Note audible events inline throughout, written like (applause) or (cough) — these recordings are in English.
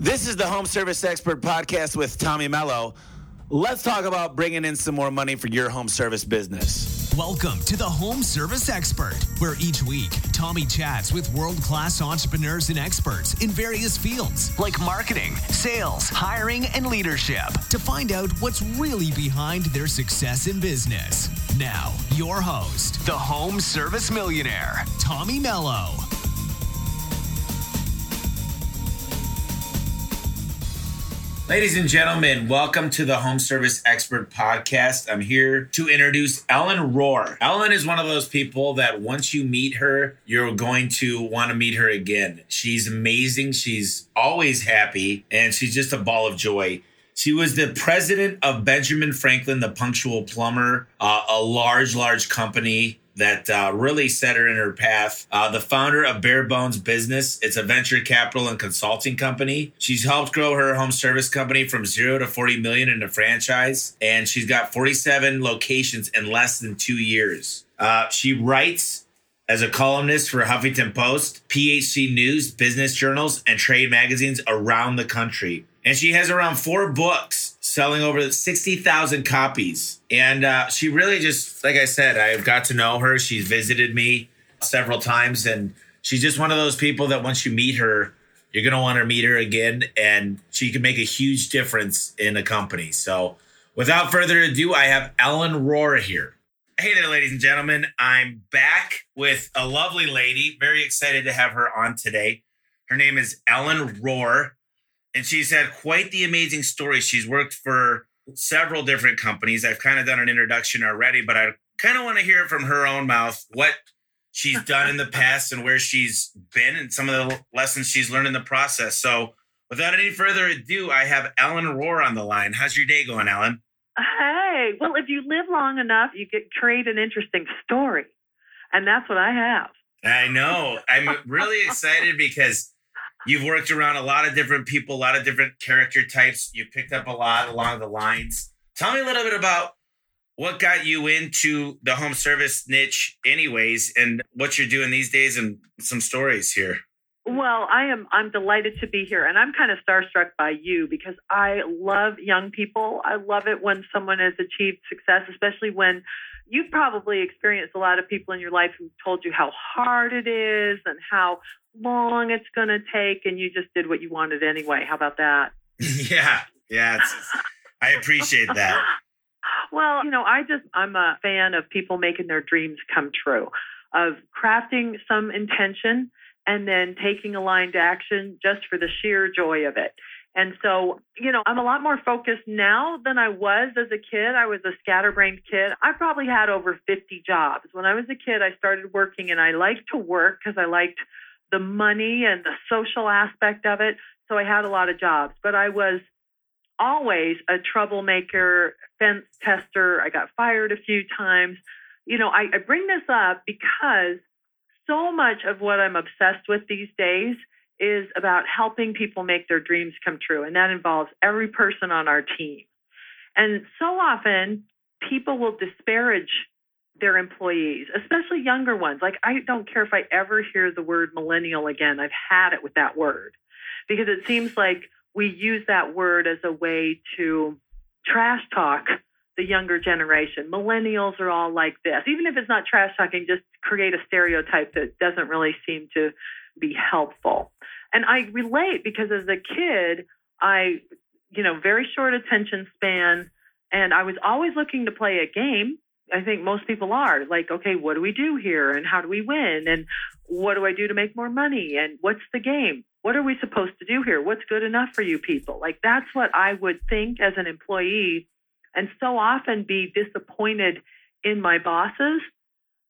This is the Home Service Expert Podcast with Tommy Mello. Let's talk about bringing in some more money for your home service business. Welcome to the Home Service Expert, where each week Tommy chats with world class entrepreneurs and experts in various fields like marketing, sales, hiring, and leadership to find out what's really behind their success in business. Now, your host, the Home Service Millionaire, Tommy Mello. Ladies and gentlemen, welcome to the Home Service Expert Podcast. I'm here to introduce Ellen Rohr. Ellen is one of those people that once you meet her, you're going to want to meet her again. She's amazing. She's always happy, and she's just a ball of joy. She was the president of Benjamin Franklin, the punctual plumber, uh, a large, large company that uh, really set her in her path. Uh, the founder of Bare Bones Business, it's a venture capital and consulting company. She's helped grow her home service company from zero to 40 million in a franchise, and she's got 47 locations in less than two years. Uh, she writes as a columnist for Huffington Post, PHC News, business journals, and trade magazines around the country. And she has around four books selling over 60,000 copies. And uh, she really just, like I said, I've got to know her. She's visited me several times. And she's just one of those people that once you meet her, you're going to want to meet her again. And she can make a huge difference in a company. So without further ado, I have Ellen Rohr here. Hey there, ladies and gentlemen. I'm back with a lovely lady. Very excited to have her on today. Her name is Ellen Rohr and she's had quite the amazing story. She's worked for several different companies. I've kind of done an introduction already, but I kind of want to hear from her own mouth what she's (laughs) done in the past and where she's been and some of the lessons she's learned in the process. So, without any further ado, I have Ellen Rohr on the line. How's your day going, Ellen? Hey, well, if you live long enough, you get create an interesting story, and that's what I have. I know. I'm really excited because You've worked around a lot of different people, a lot of different character types. You picked up a lot along the lines. Tell me a little bit about what got you into the home service niche, anyways, and what you're doing these days, and some stories here. Well, I am I'm delighted to be here and I'm kind of starstruck by you because I love young people. I love it when someone has achieved success, especially when you've probably experienced a lot of people in your life who told you how hard it is and how long it's going to take and you just did what you wanted anyway. How about that? (laughs) yeah. Yeah, I appreciate that. (laughs) well, you know, I just I'm a fan of people making their dreams come true, of crafting some intention and then taking aligned action just for the sheer joy of it. And so, you know, I'm a lot more focused now than I was as a kid. I was a scatterbrained kid. I probably had over 50 jobs. When I was a kid, I started working and I liked to work because I liked the money and the social aspect of it. So I had a lot of jobs, but I was always a troublemaker, fence tester. I got fired a few times. You know, I, I bring this up because so much of what I'm obsessed with these days is about helping people make their dreams come true. And that involves every person on our team. And so often, people will disparage their employees, especially younger ones. Like, I don't care if I ever hear the word millennial again. I've had it with that word because it seems like we use that word as a way to trash talk the younger generation. Millennials are all like this. Even if it's not trash talking, just create a stereotype that doesn't really seem to be helpful. And I relate because as a kid, I, you know, very short attention span, and I was always looking to play a game. I think most people are like, okay, what do we do here? And how do we win? And what do I do to make more money? And what's the game? What are we supposed to do here? What's good enough for you people? Like, that's what I would think as an employee, and so often be disappointed in my bosses.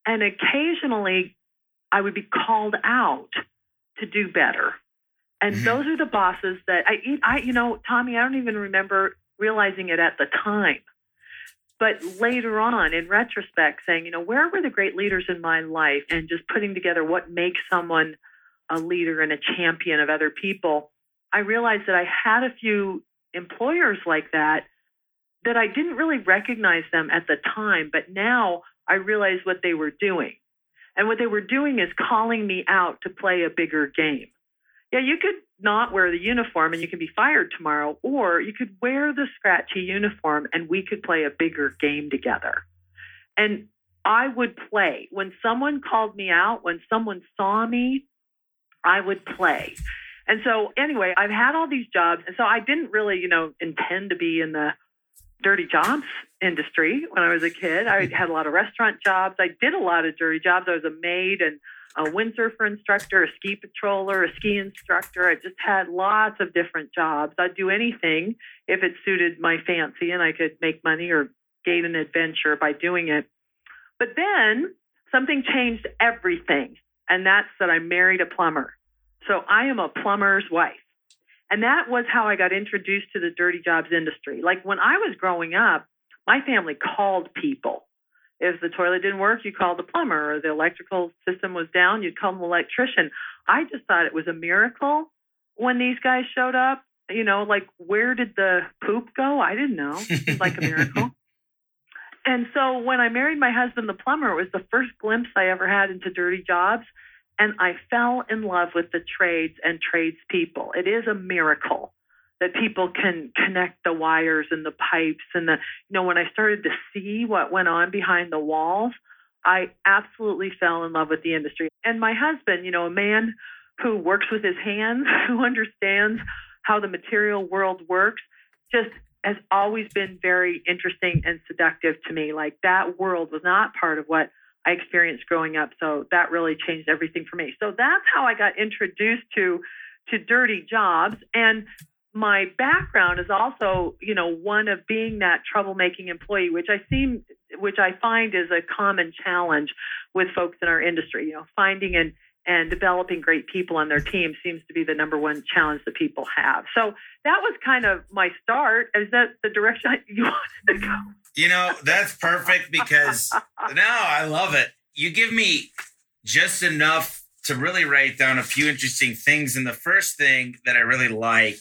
And occasionally, I would be called out to do better. And mm-hmm. those are the bosses that I, I, you know, Tommy, I don't even remember realizing it at the time. But later on, in retrospect, saying, you know, where were the great leaders in my life and just putting together what makes someone a leader and a champion of other people, I realized that I had a few employers like that that I didn't really recognize them at the time, but now I realize what they were doing. And what they were doing is calling me out to play a bigger game yeah, you could not wear the uniform and you can be fired tomorrow, or you could wear the scratchy uniform and we could play a bigger game together. And I would play. When someone called me out, when someone saw me, I would play. And so, anyway, I've had all these jobs. And so I didn't really, you know, intend to be in the dirty jobs industry when I was a kid. I had a lot of restaurant jobs. I did a lot of dirty jobs. I was a maid and a windsurfer instructor, a ski patroller, a ski instructor. I just had lots of different jobs. I'd do anything if it suited my fancy and I could make money or gain an adventure by doing it. But then something changed everything, and that's that I married a plumber. So I am a plumber's wife. And that was how I got introduced to the dirty jobs industry. Like when I was growing up, my family called people if the toilet didn't work, you called the plumber, or the electrical system was down, you'd call an electrician. I just thought it was a miracle when these guys showed up. You know, like where did the poop go? I didn't know. It's like a miracle. (laughs) and so when I married my husband, the plumber, it was the first glimpse I ever had into dirty jobs. And I fell in love with the trades and tradespeople. It is a miracle that people can connect the wires and the pipes and the you know when i started to see what went on behind the walls i absolutely fell in love with the industry and my husband you know a man who works with his hands (laughs) who understands how the material world works just has always been very interesting and seductive to me like that world was not part of what I experienced growing up. So that really changed everything for me. So that's how I got introduced to to dirty jobs. And my background is also, you know, one of being that troublemaking employee, which I seem, which I find is a common challenge with folks in our industry. You know, finding and and developing great people on their team seems to be the number one challenge that people have. So that was kind of my start. Is that the direction (laughs) you wanted to go? You know, that's perfect because now I love it. You give me just enough to really write down a few interesting things. And the first thing that I really like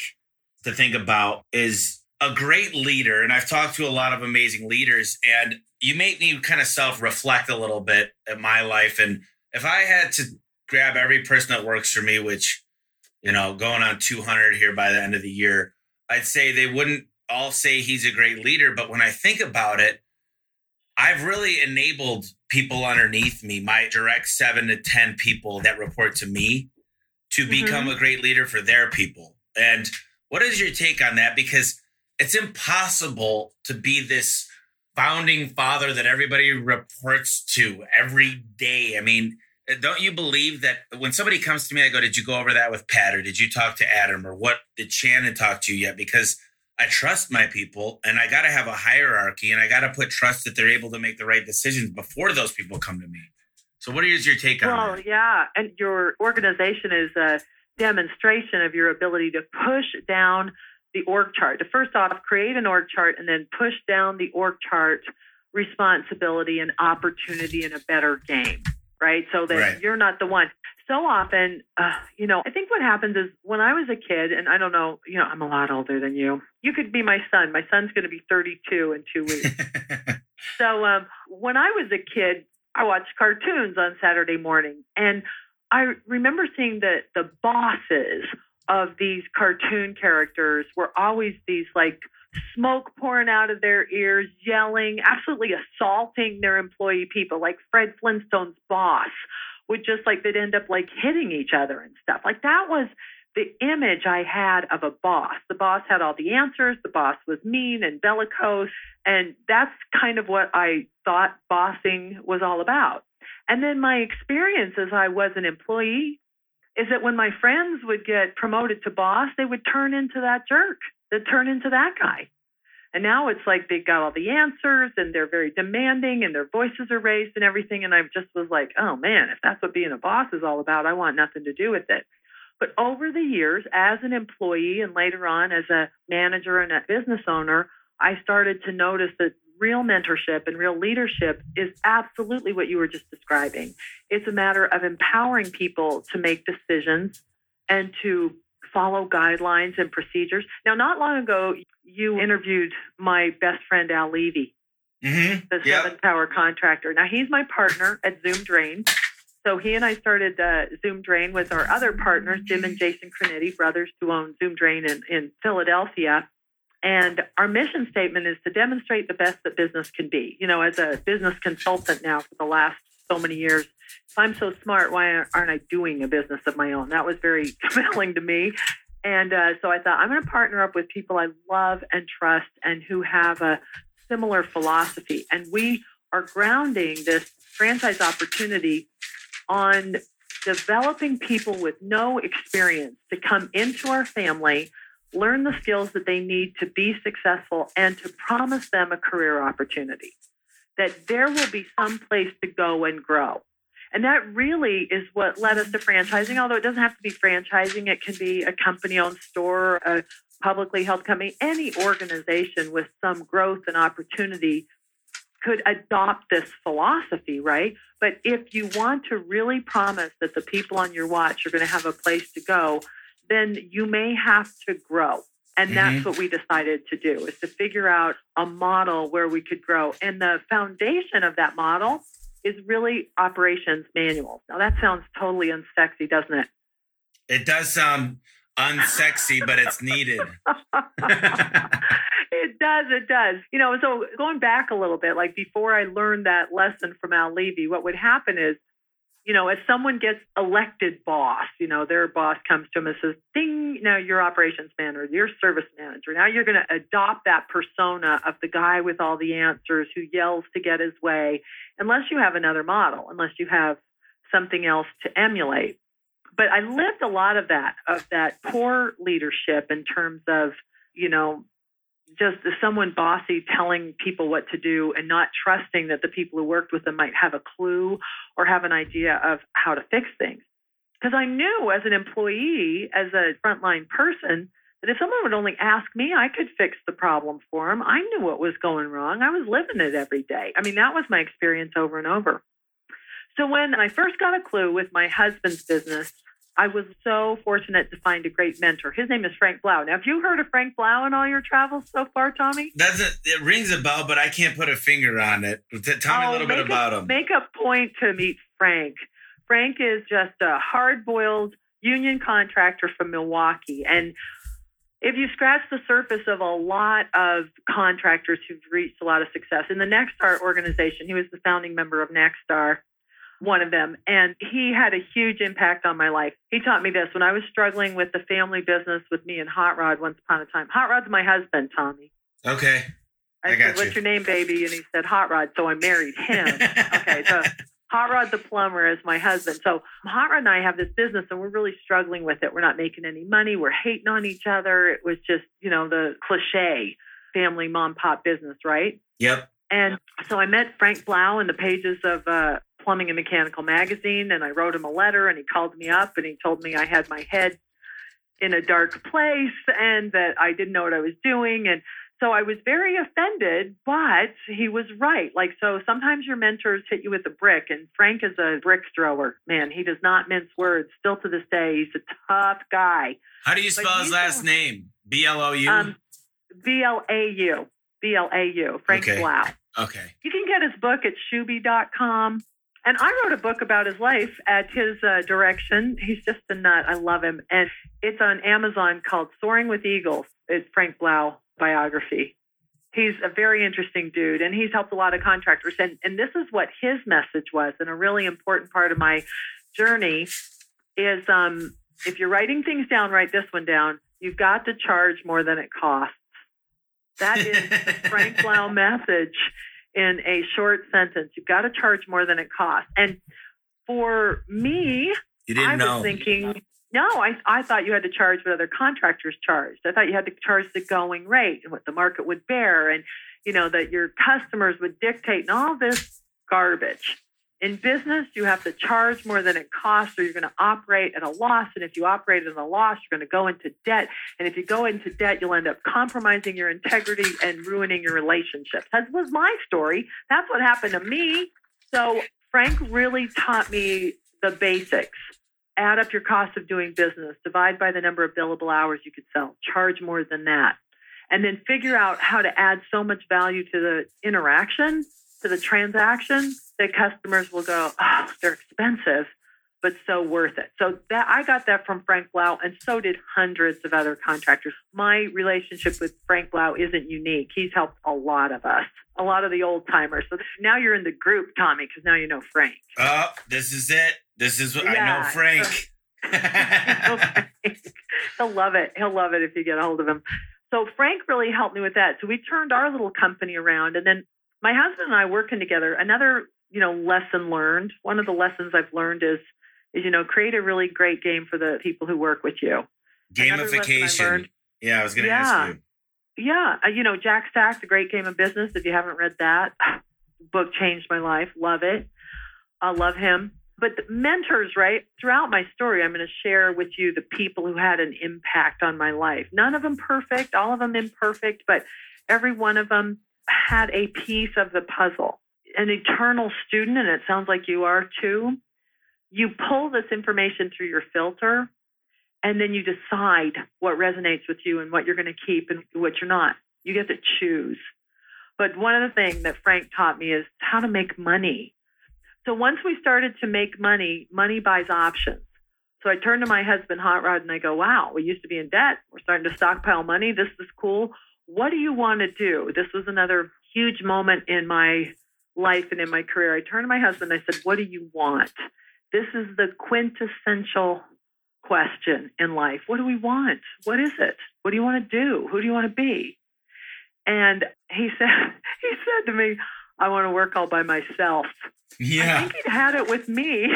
to think about is a great leader. And I've talked to a lot of amazing leaders, and you make me kind of self reflect a little bit at my life. And if I had to grab every person that works for me, which, you know, going on 200 here by the end of the year, I'd say they wouldn't all say he's a great leader. But when I think about it, I've really enabled people underneath me, my direct seven to 10 people that report to me, to mm-hmm. become a great leader for their people. And what is your take on that? Because it's impossible to be this founding father that everybody reports to every day. I mean, don't you believe that when somebody comes to me, I go, Did you go over that with Pat or did you talk to Adam or what did Shannon talk to you yet? Because I trust my people and I got to have a hierarchy and I got to put trust that they're able to make the right decisions before those people come to me. So, what is your take on well, that? yeah. And your organization is a demonstration of your ability to push down the org chart. To first off, create an org chart and then push down the org chart responsibility and opportunity in a better game, right? So that right. you're not the one. So often, uh, you know, I think what happens is when I was a kid, and I don't know, you know, I'm a lot older than you. You could be my son. My son's going to be 32 in two weeks. (laughs) so um, when I was a kid, I watched cartoons on Saturday morning, and I remember seeing that the bosses of these cartoon characters were always these like smoke pouring out of their ears, yelling, absolutely assaulting their employee people. Like Fred Flintstone's boss would just like they'd end up like hitting each other and stuff. Like that was the image I had of a boss. The boss had all the answers. The boss was mean and bellicose. And that's kind of what I thought bossing was all about. And then my experience as I was an employee is that when my friends would get promoted to boss, they would turn into that jerk. They'd turn into that guy. And now it's like they got all the answers and they're very demanding and their voices are raised and everything. And I just was like, oh man, if that's what being a boss is all about, I want nothing to do with it. But over the years, as an employee and later on as a manager and a business owner, I started to notice that real mentorship and real leadership is absolutely what you were just describing. It's a matter of empowering people to make decisions and to follow guidelines and procedures. Now, not long ago, you interviewed my best friend, Al Levy, mm-hmm. the yep. seven power contractor. Now, he's my partner at Zoom Drain. So he and I started uh, Zoom Drain with our other partners, Jim and Jason Criniti, brothers who own Zoom Drain in, in Philadelphia. And our mission statement is to demonstrate the best that business can be. You know, as a business consultant now for the last so many years, if I'm so smart, why aren't I doing a business of my own? That was very (laughs) compelling to me. And uh, so I thought, I'm going to partner up with people I love and trust and who have a similar philosophy. And we are grounding this franchise opportunity on developing people with no experience to come into our family, learn the skills that they need to be successful, and to promise them a career opportunity. That there will be some place to go and grow. And that really is what led us to franchising, although it doesn't have to be franchising. It can be a company owned store, a publicly held company, any organization with some growth and opportunity could adopt this philosophy, right? But if you want to really promise that the people on your watch are going to have a place to go, then you may have to grow. And that's mm-hmm. what we decided to do is to figure out a model where we could grow. And the foundation of that model is really operations manual. Now that sounds totally unsexy, doesn't it? It does sound unsexy, but it's needed. (laughs) it does. It does. You know, so going back a little bit, like before I learned that lesson from Al Levy, what would happen is, you know, as someone gets elected boss, you know, their boss comes to them and says, ding, now you're operations manager, you're service manager. Now you're going to adopt that persona of the guy with all the answers who yells to get his way, unless you have another model, unless you have something else to emulate. But I lived a lot of that, of that poor leadership in terms of, you know, just someone bossy telling people what to do and not trusting that the people who worked with them might have a clue or have an idea of how to fix things. Because I knew as an employee, as a frontline person, that if someone would only ask me, I could fix the problem for them. I knew what was going wrong. I was living it every day. I mean, that was my experience over and over. So when I first got a clue with my husband's business, I was so fortunate to find a great mentor. His name is Frank Blau. Now, have you heard of Frank Blau in all your travels so far, Tommy? That's a, it rings a bell, but I can't put a finger on it. Tell me oh, a little bit about him. Make a point to meet Frank. Frank is just a hard-boiled union contractor from Milwaukee, and if you scratch the surface of a lot of contractors who've reached a lot of success in the Nexstar organization, he was the founding member of Nexstar one of them. And he had a huge impact on my life. He taught me this when I was struggling with the family business with me and Hot Rod once upon a time. Hot Rod's my husband, Tommy. Okay. I, I said, What's your name, baby? And he said, Hot Rod. So I married him. okay. So (laughs) Hot Rod the plumber is my husband. So Hot Rod and I have this business and we're really struggling with it. We're not making any money. We're hating on each other. It was just, you know, the cliche family mom pop business, right? Yep. And so I met Frank Blau in the pages of uh, Plumbing and Mechanical magazine, and I wrote him a letter, and he called me up and he told me I had my head in a dark place and that I didn't know what I was doing. And so I was very offended, but he was right. Like, so sometimes your mentors hit you with a brick, and Frank is a brick thrower. Man, he does not mince words. Still to this day, he's a tough guy. How do you spell his last name? B L O U? Um, B L A U. B L A U. Frank okay. Blau. Okay. You can get his book at shuby.com. And I wrote a book about his life at his uh, direction. He's just a nut. I love him. And it's on Amazon called Soaring with Eagles. It's Frank Blau biography. He's a very interesting dude and he's helped a lot of contractors. And, and this is what his message was. And a really important part of my journey is um, if you're writing things down, write this one down. You've got to charge more than it costs. That is (laughs) Frank Blau message in a short sentence. You've got to charge more than it costs. And for me, I was know. thinking, no, I, I thought you had to charge what other contractors charged. I thought you had to charge the going rate and what the market would bear and, you know, that your customers would dictate and all this garbage. In business, you have to charge more than it costs, or you're going to operate at a loss. And if you operate at a loss, you're going to go into debt. And if you go into debt, you'll end up compromising your integrity and ruining your relationships. That was my story. That's what happened to me. So Frank really taught me the basics. Add up your cost of doing business, divide by the number of billable hours you could sell, charge more than that, and then figure out how to add so much value to the interaction, to the transaction that customers will go, oh, they're expensive, but so worth it. So that I got that from Frank Blau, and so did hundreds of other contractors. My relationship with Frank Blau isn't unique. He's helped a lot of us, a lot of the old timers. So now you're in the group, Tommy, because now you know Frank. Oh, this is it. This is what (laughs) (laughs) I know Frank. He'll love it. He'll love it if you get a hold of him. So Frank really helped me with that. So we turned our little company around, and then my husband and I working together. Another, you know, lesson learned. One of the lessons I've learned is, is you know, create a really great game for the people who work with you. Gamification. Learned, yeah, I was going to yeah, ask you. Yeah, uh, you know, Jack Stack, The Great Game of Business. If you haven't read that, book changed my life. Love it. I love him but mentors, right? Throughout my story, I'm going to share with you the people who had an impact on my life. None of them perfect, all of them imperfect, but every one of them had a piece of the puzzle. An eternal student, and it sounds like you are too. You pull this information through your filter, and then you decide what resonates with you and what you're going to keep and what you're not. You get to choose. But one of the things that Frank taught me is how to make money so once we started to make money, money buys options. So I turned to my husband, Hot Rod, and I go, wow, we used to be in debt. We're starting to stockpile money. This is cool. What do you want to do? This was another huge moment in my life and in my career. I turned to my husband. I said, what do you want? This is the quintessential question in life. What do we want? What is it? What do you want to do? Who do you want to be? And he (laughs) said, he said to me, I want to work all by myself. Yeah. I think he'd had it with me.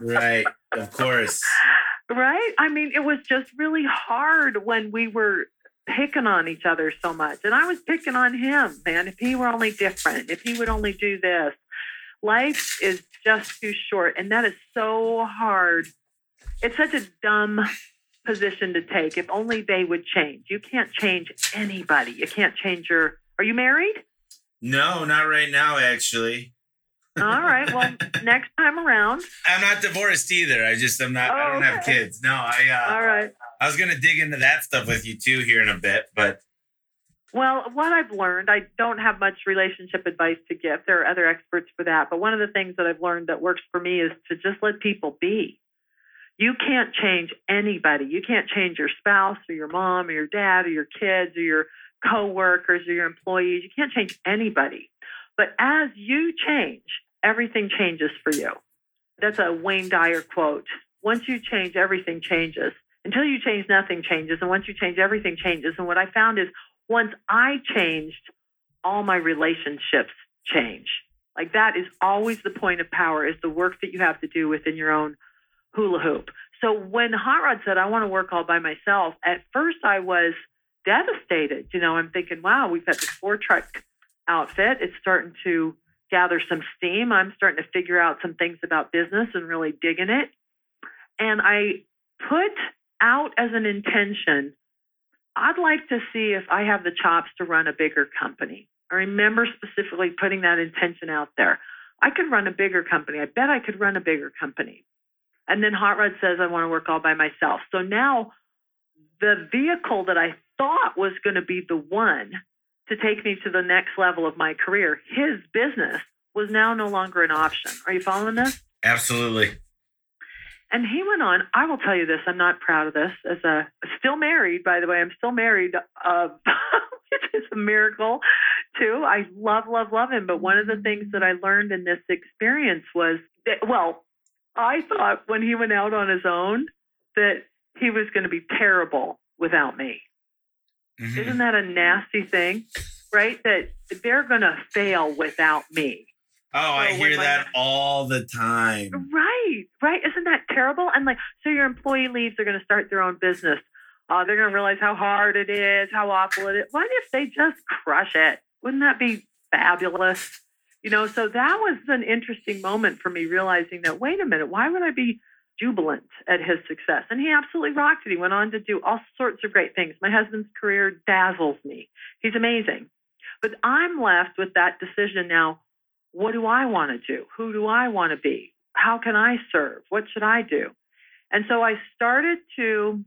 right. Of course. (laughs) Right? I mean, it was just really hard when we were picking on each other so much. And I was picking on him, man. If he were only different, if he would only do this. Life is just too short. And that is so hard. It's such a dumb position to take. If only they would change. You can't change anybody. You can't change your. Are you married? No, not right now, actually. All right. Well, (laughs) next time around. I'm not divorced either. I just I'm not. Oh, I don't okay. have kids. No, I. Uh, All right. I was gonna dig into that stuff with you too here in a bit, but. Well, what I've learned, I don't have much relationship advice to give. There are other experts for that, but one of the things that I've learned that works for me is to just let people be. You can't change anybody. You can't change your spouse or your mom or your dad or your kids or your coworkers or your employees. You can't change anybody. But as you change, everything changes for you. That's a Wayne Dyer quote. Once you change, everything changes. Until you change, nothing changes. And once you change, everything changes. And what I found is once I changed, all my relationships change. Like that is always the point of power is the work that you have to do within your own hula hoop. So when Hot Rod said, I want to work all by myself, at first I was devastated. You know, I'm thinking, wow, we've got this four truck outfit. It's starting to gather some steam. I'm starting to figure out some things about business and really digging it. And I put out as an intention, I'd like to see if I have the chops to run a bigger company. I remember specifically putting that intention out there. I could run a bigger company. I bet I could run a bigger company. And then Hot Rod says, I want to work all by myself. So now the vehicle that I thought was going to be the one to take me to the next level of my career, his business was now no longer an option. Are you following this? Absolutely. And he went on, I will tell you this, I'm not proud of this. As a still married, by the way, I'm still married, uh, (laughs) which is a miracle too. I love, love, love him. But one of the things that I learned in this experience was that, well, I thought when he went out on his own that he was going to be terrible without me. Mm-hmm. Isn't that a nasty thing? Right? That they're going to fail without me. Oh, so I hear that all the time. Right, right. Isn't that terrible? And like, so your employee leaves, they're going to start their own business. Uh, they're going to realize how hard it is, how awful it is. What if they just crush it? Wouldn't that be fabulous? You know, so that was an interesting moment for me realizing that, wait a minute, why would I be jubilant at his success. And he absolutely rocked it. He went on to do all sorts of great things. My husband's career dazzles me. He's amazing. But I'm left with that decision now. What do I want to do? Who do I want to be? How can I serve? What should I do? And so I started to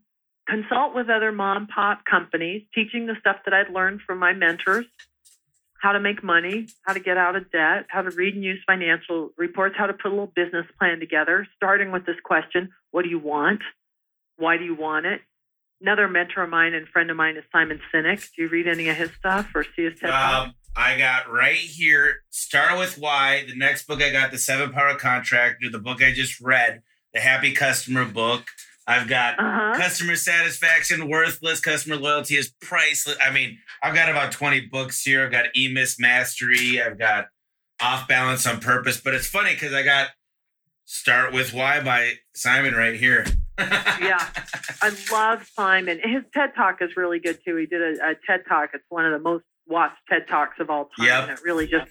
consult with other mom pop companies, teaching the stuff that I'd learned from my mentors. how to make money, how to get out of debt, how to read and use financial reports, how to put a little business plan together, starting with this question What do you want? Why do you want it? Another mentor of mine and friend of mine is Simon Sinek. Do you read any of his stuff or see his TED um, I got right here. Start with why. The next book I got, The Seven Power Contractor. The book I just read, The Happy Customer book. I've got uh-huh. customer satisfaction, worthless. Customer loyalty is priceless. I mean, I've got about 20 books here. I've got E-Myth Mastery. I've got Off Balance on Purpose. But it's funny because I got Start with Why by Simon right here. (laughs) yeah, I love Simon. His TED Talk is really good too. He did a, a, TED Talk. It's one of the most watched TED Talks of all time. Yep. And it really just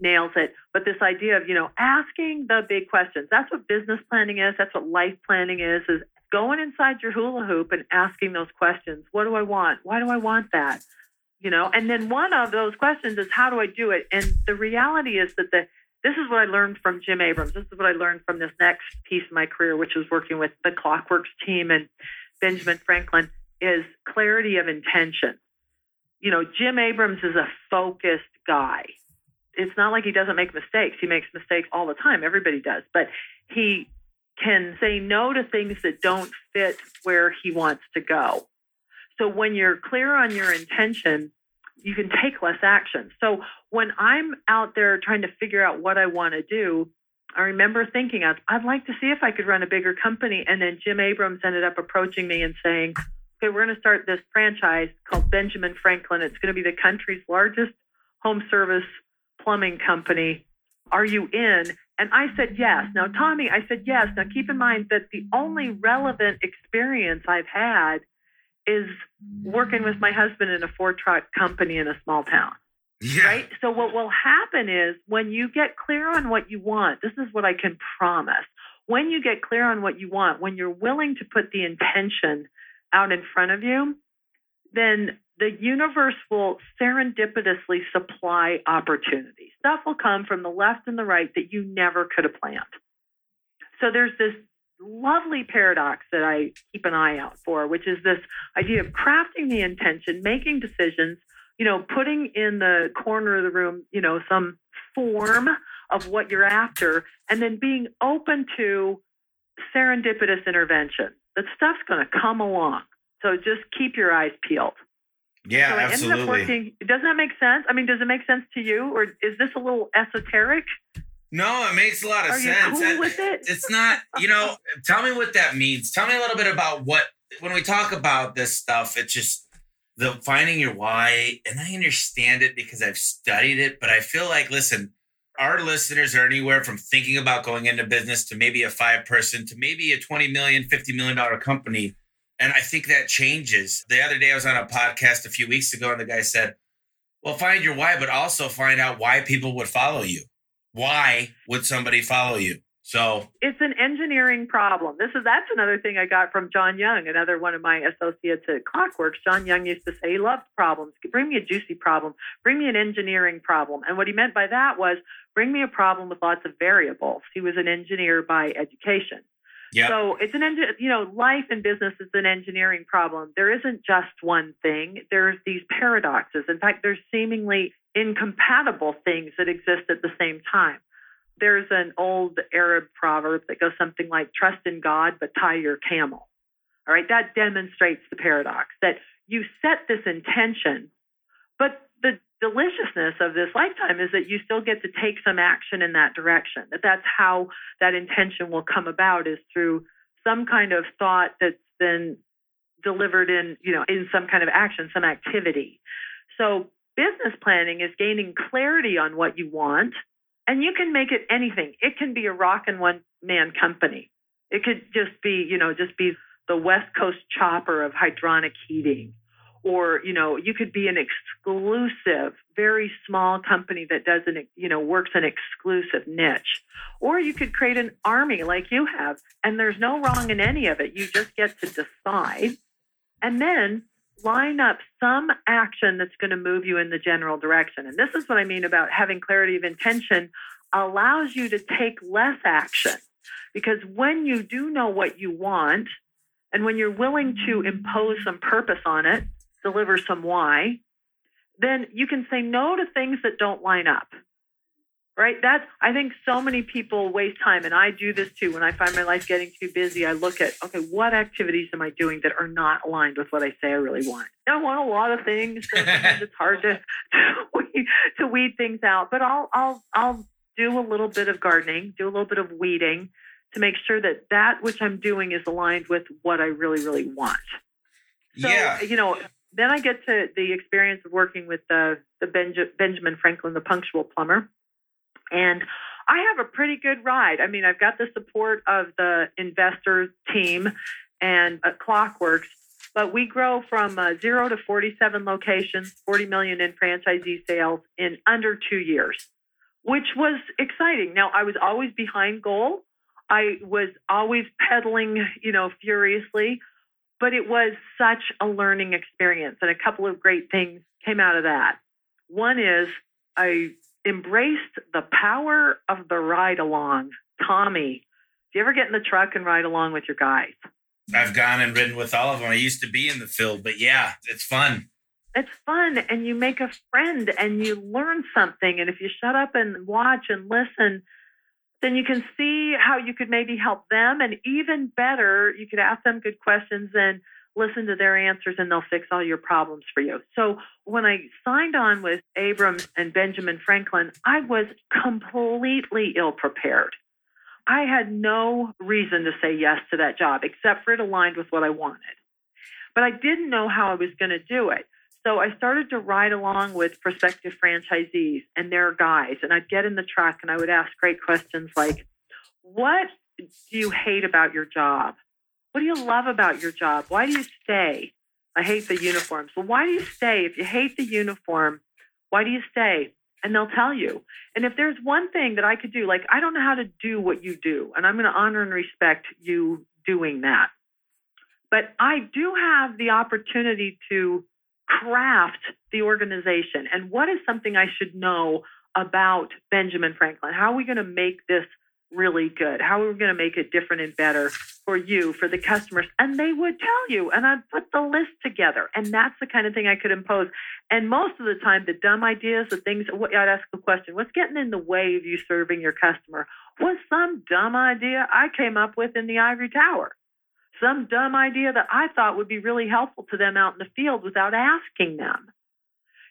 nails it. But this idea of, you know, asking the big questions, that's what business planning is. That's what life planning is, is going inside your hula hoop and asking those questions. What do I want? Why do I want that? You know, and then one of those questions is how do I do it? And the reality is that the this is what I learned from Jim Abrams. This is what I learned from this next piece of my career, which was working with the Clockworks team and Benjamin Franklin, is clarity of intention. You know, Jim Abrams is a focused guy. It's not like he doesn't make mistakes. He makes mistakes all the time. Everybody does. But he can say no to things that don't fit where he wants to go. So when you're clear on your intention, you can take less action. So when I'm out there trying to figure out what I want to do, I remember thinking I'd, like to see if I could run a bigger company. And then Jim Abrams ended up approaching me and saying, okay, we're going to start this franchise called Benjamin Franklin. It's going to be the country's largest home service plumbing company. Are you in? And I said yes. Now, Tommy, I said yes. Now, keep in mind that the only relevant experience I've had is working with my husband in a four truck company in a small town. Yeah. Right. So, what will happen is when you get clear on what you want, this is what I can promise. When you get clear on what you want, when you're willing to put the intention out in front of you, then the universe will serendipitously supply opportunities. Stuff will come from the left and the right that you never could have planned. So there's this lovely paradox that I keep an eye out for, which is this idea of crafting the intention, making decisions, you know, putting in the corner of the room, you know, some form of what you're after, and then being open to serendipitous intervention. That stuff's going to come along. So just keep your eyes peeled. Yeah, so I absolutely. ended up working. Does that make sense? I mean, does it make sense to you, or is this a little esoteric? No, it makes a lot of Are sense. You cool with it? It's not, you know, (laughs) tell me what that means. Tell me a little bit about what when we talk about this stuff, it's just the finding your why. And I understand it because I've studied it, but I feel like, listen, our listeners are anywhere from thinking about going into business to maybe a five person to maybe a 20 million, 50 million dollar company. And I think that changes. The other day I was on a podcast a few weeks ago and the guy said, well, find your why, but also find out why people would follow you. Why would somebody follow you? So it's an engineering problem. This is that's another thing I got from John Young, another one of my associates at Clockworks. John Young used to say he loved problems. Bring me a juicy problem. Bring me an engineering problem. And what he meant by that was bring me a problem with lots of variables. He was an engineer by education. Yep. So it's an engine, you know, life and business is an engineering problem. There isn't just one thing. There's these paradoxes. In fact, there's seemingly incompatible things that exist at the same time. There's an old Arab proverb that goes something like, trust in God, but tie your camel. All right, that demonstrates the paradox that you set this intention, but the deliciousness of this lifetime is that you still get to take some action in that direction. That that's how that intention will come about is through some kind of thought that's been delivered in, you know, in some kind of action, some activity. So business planning is gaining clarity on what you want, and you can make it anything. It can be a rock and one man company. It could just be, you know, just be the West Coast chopper of hydronic heating or you know you could be an exclusive very small company that does an you know works an exclusive niche. Or you could create an army like you have and there's no wrong in any of it. You just get to decide and then line up some action that's going to move you in the general direction. And this is what i mean about having clarity of intention allows you to take less action. Because when you do know what you want and when you're willing to impose some purpose on it deliver some why, then you can say no to things that don't line up. Right? That's I think so many people waste time and I do this too. When I find my life getting too busy, I look at okay, what activities am I doing that are not aligned with what I say I really want? I want a lot of things. So it's hard to (laughs) to weed, to weed things out, but I'll I'll I'll do a little bit of gardening, do a little bit of weeding to make sure that that which I'm doing is aligned with what I really really want. So, yeah. you know, then I get to the experience of working with the, the Benj- Benjamin Franklin, the punctual plumber. And I have a pretty good ride. I mean, I've got the support of the investor team and uh, Clockworks, but we grow from uh, zero to 47 locations, 40 million in franchisee sales in under two years, which was exciting. Now, I was always behind goal. I was always pedaling, you know, furiously but it was such a learning experience. And a couple of great things came out of that. One is I embraced the power of the ride along. Tommy, do you ever get in the truck and ride along with your guys? I've gone and ridden with all of them. I used to be in the field, but yeah, it's fun. It's fun, and you make a friend and you learn something. And if you shut up and watch and listen, then you can see how you could maybe help them. And even better, you could ask them good questions and listen to their answers, and they'll fix all your problems for you. So when I signed on with Abrams and Benjamin Franklin, I was completely ill prepared. I had no reason to say yes to that job except for it aligned with what I wanted. But I didn't know how I was going to do it. So I started to ride along with prospective franchisees and their guys, and I'd get in the truck and I would ask great questions like, What do you hate about your job? What do you love about your job? Why do you stay? I hate the uniforms. Well, why do you stay? If you hate the uniform, why do you stay? And they'll tell you. And if there's one thing that I could do, like, I don't know how to do what you do, and I'm going to honor and respect you doing that. But I do have the opportunity to craft the organization and what is something I should know about Benjamin Franklin? How are we going to make this really good? How are we going to make it different and better for you, for the customers? And they would tell you, and I'd put the list together. And that's the kind of thing I could impose. And most of the time, the dumb ideas, the things, I'd ask the question, what's getting in the way of you serving your customer? Was some dumb idea I came up with in the ivory tower some dumb idea that I thought would be really helpful to them out in the field without asking them.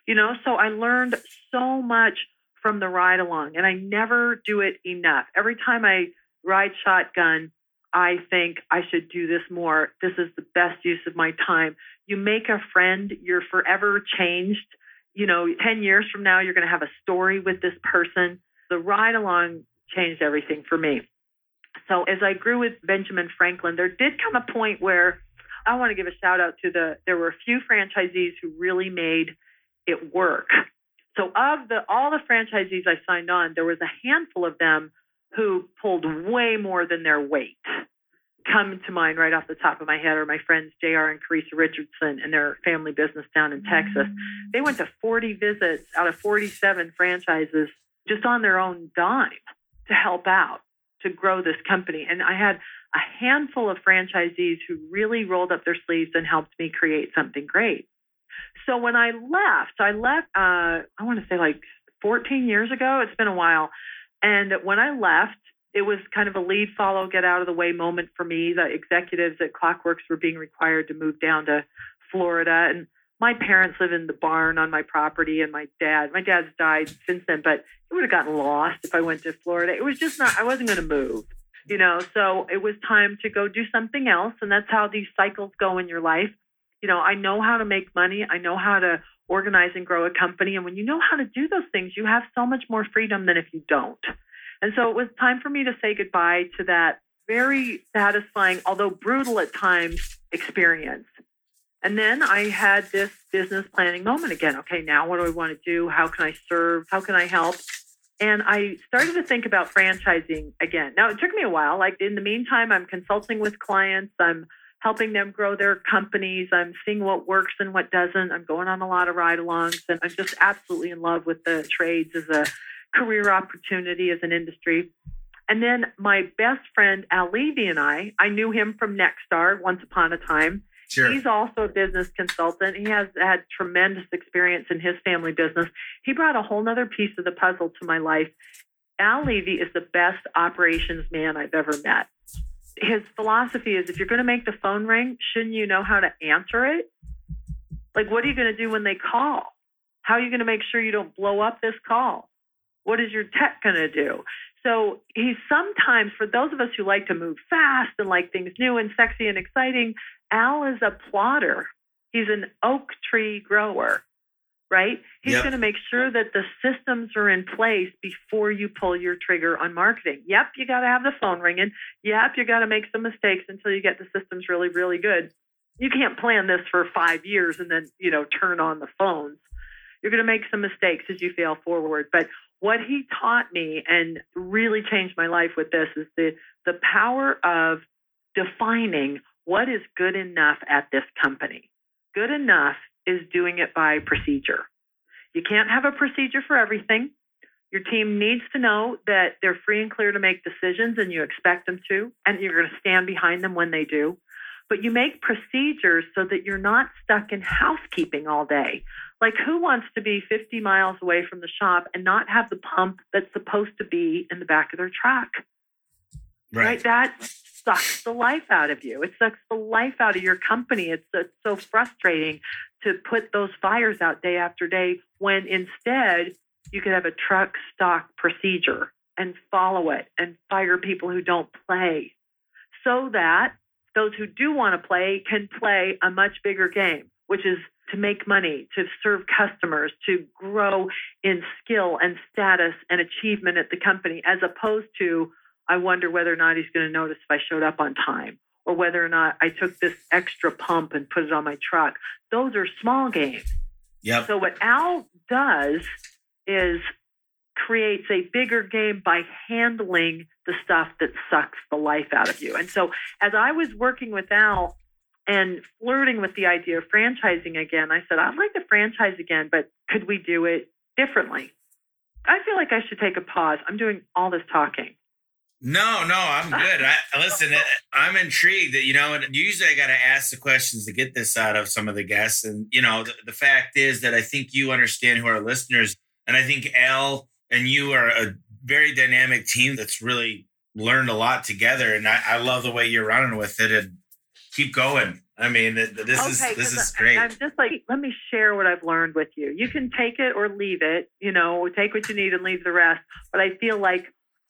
You know, so I learned so much from the ride along and I never do it enough. Every time I ride shotgun, I think I should do this more. This is the best use of my time. You make a friend, you're forever changed. You know, 10 years from now, you're going to have a story with this person. The ride along changed everything for me. So as I grew with Benjamin Franklin, there did come a point where I want to give a shout out to the there were a few franchisees who really made it work. So of the all the franchisees I signed on, there was a handful of them who pulled way more than their weight. Come to mind right off the top of my head are my friends JR and Carissa Richardson and their family business down in Texas. They went to 40 visits out of 47 franchises just on their own dime to help out to grow this company. And I had a handful of franchisees who really rolled up their sleeves and helped me create something great. So when I left, I left, uh, I want to say like 14 years ago. It's been a while. And when I left, it was kind of a lead follow, get out of the way moment for me. The executives at Clockworks were being required to move down to Florida. And my parents live in the barn on my property and my dad my dad's died since then but it would have gotten lost if i went to florida it was just not i wasn't going to move you know so it was time to go do something else and that's how these cycles go in your life you know i know how to make money i know how to organize and grow a company and when you know how to do those things you have so much more freedom than if you don't and so it was time for me to say goodbye to that very satisfying although brutal at times experience and then I had this business planning moment again. Okay, now what do I want to do? How can I serve? How can I help? And I started to think about franchising again. Now, it took me a while. Like in the meantime, I'm consulting with clients, I'm helping them grow their companies, I'm seeing what works and what doesn't. I'm going on a lot of ride alongs, and I'm just absolutely in love with the trades as a career opportunity, as an industry. And then my best friend, Al Levy, and I, I knew him from Nexstar once upon a time Sure. He's also a business consultant. He has had tremendous experience in his family business. He brought a whole nother piece of the puzzle to my life. Al Levy is the best operations man I've ever met. His philosophy is if you're going to make the phone ring, shouldn't you know how to answer it? Like, what are you going to do when they call? How are you going to make sure you don't blow up this call? What is your tech going to do? So he's sometimes, for those of us who like to move fast and like things new and sexy and exciting, Al is a plotter. He's an oak tree grower, right? He's Yep. going to make sure that the systems are in place before you pull your trigger on marketing. Yep, you got to have the phone ringing. Yep, you got to make some mistakes until you get the systems really, really good. You can't plan this for five years and then, you know, turn on the phones. You're going to make some mistakes as you fail forward. But what he taught me and really changed my life with this is the the power of defining what is good enough at this company. Good enough is doing it by procedure. You can't have a procedure for everything. Your team needs to know that they're free and clear to make decisions and you expect them to, and you're going to stand behind them when they do. But you make procedures so that you're not stuck in housekeeping all day. Like, who wants to be 50 miles away from the shop and not have the pump that's supposed to be in the back of their truck? right? That sucks the life out of you. It sucks the life out of your company. It's, it's so frustrating to put those fires out day after day when instead you could have a truck stock procedure and follow it and fire people who don't play so that those who do want to play can play a much bigger game, which is to make money, to serve customers, to grow in skill and status and achievement at the company, as opposed to I wonder whether or not he's going to notice if I showed up on time or whether or not I took this extra pump and put it on my truck. Those are small games. Yep. So what Al does is creates a bigger game by handling the stuff that sucks the life out of you. And so as I was working with Al and flirting with the idea of franchising again, I said, I'd like to franchise again, but could we do it differently? I feel like I should take a pause. I'm doing all this talking. No, no, I'm good. I, listen, I'm intrigued that you know. and Usually, I got to ask the questions to get this out of some of the guests, and you know, the, the fact is that I think you understand who our listeners, and I think Al and you are a very dynamic team that's really learned a lot together, and I, I love the way you're running with it, and keep going. I mean, th- th- this is this is great. I'm just like, let me share what I've learned with you. You can take it or leave it, you know, take what you need and leave the rest. But I feel like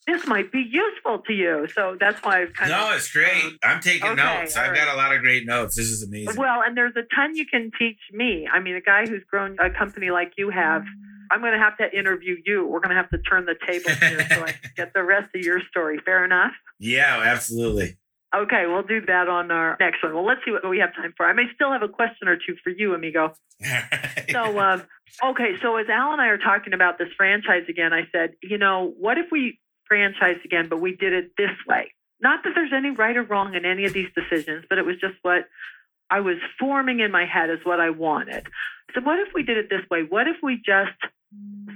this might be useful to you. So that's why I've kind No, of. it's great. I'm taking okay, notes. I've got a lot of great notes. This is amazing. Well, and there's a ton you can teach me. I mean, a guy who's grown a company like you have, I'm going to have to interview you. We're going to have to turn the tables here so I can (laughs) get the rest of your story. Fair enough? yeah, absolutely. Okay, we'll do that on our next one. Well, let's see what we have time for. I may still have a question or two for you, amigo. So, um, okay, so as Al and I are talking about this franchise again, I said, you know, what if we franchise again, but we did it this way? Not that there's any right or wrong in any of these decisions, but it was just what I was forming in my head as what I wanted. So, what if we did it this way? What if we just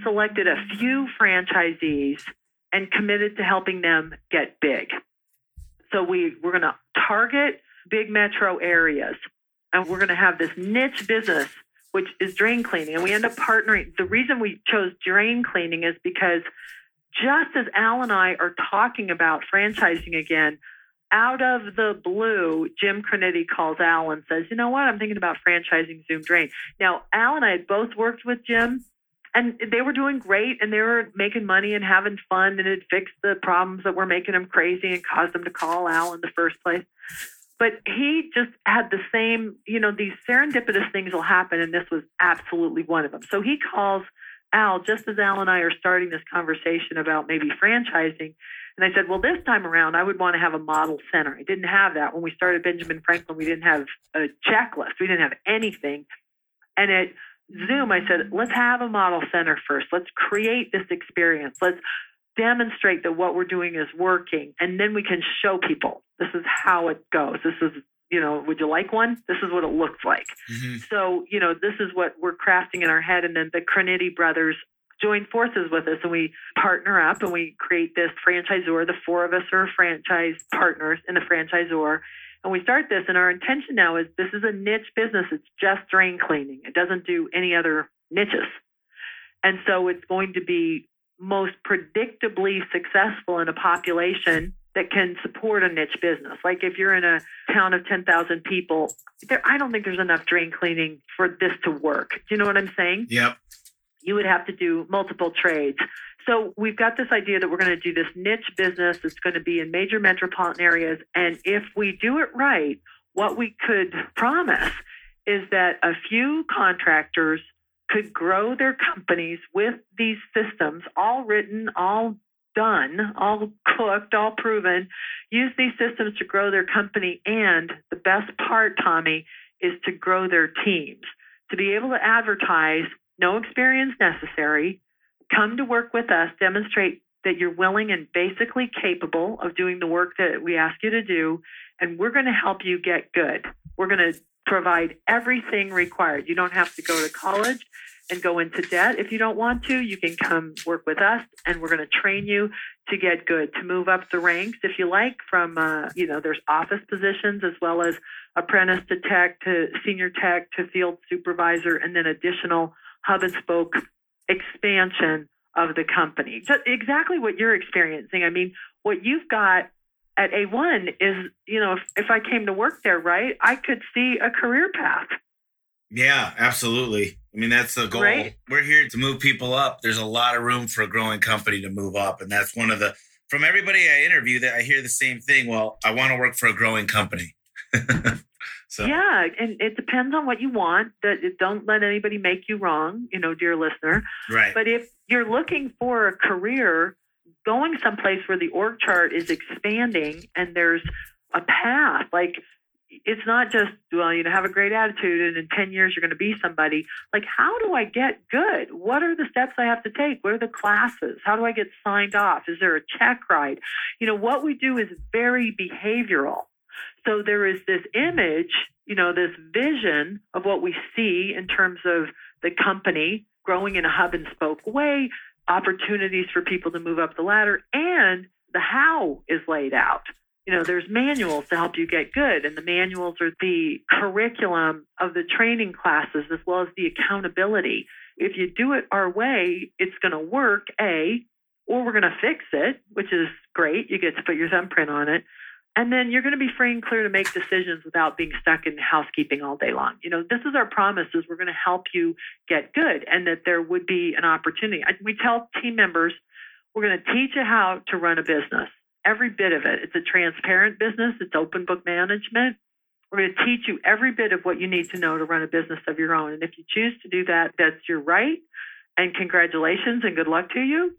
selected a few franchisees and committed to helping them get big? So, we, we're going to target big metro areas and we're going to have this niche business which is drain cleaning and we end up partnering the reason we chose drain cleaning is because just as al and i are talking about franchising again out of the blue jim Criniti calls al and says you know what? I'm thinking about franchising zoom drain. Now al and i had both worked with jim and they were doing great and they were making money and having fun and it fixed the problems that were making them crazy and caused them to call al in the first place. But he just had the same, you know, these serendipitous things will happen, and this was absolutely one of them. So he calls Al just as Al and I are starting this conversation about maybe franchising. And I said, well, this time around, I would want to have a model center. I didn't have that. When we started Benjamin Franklin, we didn't have a checklist, we didn't have anything. And at Zoom, I said, let's have a model center first. Let's create this experience. Let's demonstrate that what we're doing is working. And then we can show people this is how it goes. This is, you know, would you like one? This is what it looks like. Mhm. So, you know, this is what we're crafting in our head. And then the Criniti brothers join forces with us and we partner up and we create this franchisor. The four of us are franchise partners in the franchisor. And we start this, and our intention now is this is a niche business. It's just drain cleaning. It doesn't do any other niches. And so it's going to be most predictably successful in a population that can support a niche business. Like if you're in a town of 10,000 people, there, I don't think there's enough drain cleaning for this to work. Do you know what I'm saying? Yep. You would have to do multiple trades. So we've got this idea that we're going to do this niche business that's going to be in major metropolitan areas. And if we do it right, what we could promise is that a few contractors could grow their companies with these systems, all written, all done, all cooked, all proven, use these systems to grow their company. And the best part, Tommy, is to grow their teams, to be able to advertise, no experience necessary, come to work with us, demonstrate that you're willing and basically capable of doing the work that we ask you to do, and we're going to help you get good. We're going to provide everything required. You don't have to go to college and go into debt. If you don't want to, you can come work with us and we're going to train you to get good, to move up the ranks, if you like, from, uh, you know, there's office positions as well as apprentice to tech to senior tech to field supervisor and then additional hub and spoke expansion of the company. Just exactly what you're experiencing. I mean, what you've got at A1 is, you know, if, if I came to work there, right, I could see a career path. Yeah, absolutely. I mean, that's the goal. Right? We're here to move people up. There's a lot of room for a growing company to move up. And that's one of the, from everybody I interview, that I hear the same thing. Well, I want to work for a growing company. (laughs) so yeah, and it depends on what you want. That don't let anybody make you wrong, you know, dear listener. Right. But if you're looking for a career, going someplace where the org chart is expanding and there's a path, like it's not just well you know have a great attitude and in 10 years you're going to be somebody. Like how do i get good? What are the steps i have to take? What are the classes? How do i get signed off? Is there a check ride? You know what we do is very behavioral. So there is this image you know this vision of what we see in terms of the company growing in a hub and spoke way opportunities for people to move up the ladder and the how is laid out you know, there's manuals to help you get good, and the manuals are the curriculum of the training classes as well as the accountability. If you do it our way, it's going to work, A, or we're going to fix it, which is great. You get to put your thumbprint on it. And then you're going to be free and clear to make decisions without being stuck in housekeeping all day long. You know, this is our promise is we're going to help you get good and that there would be an opportunity. We tell team members we're going to teach you how to run a business every bit of it. It's a transparent business, it's open book management. We're going to teach you every bit of what you need to know to run a business of your own. And if you choose to do that, that's your right. And congratulations and good luck to you.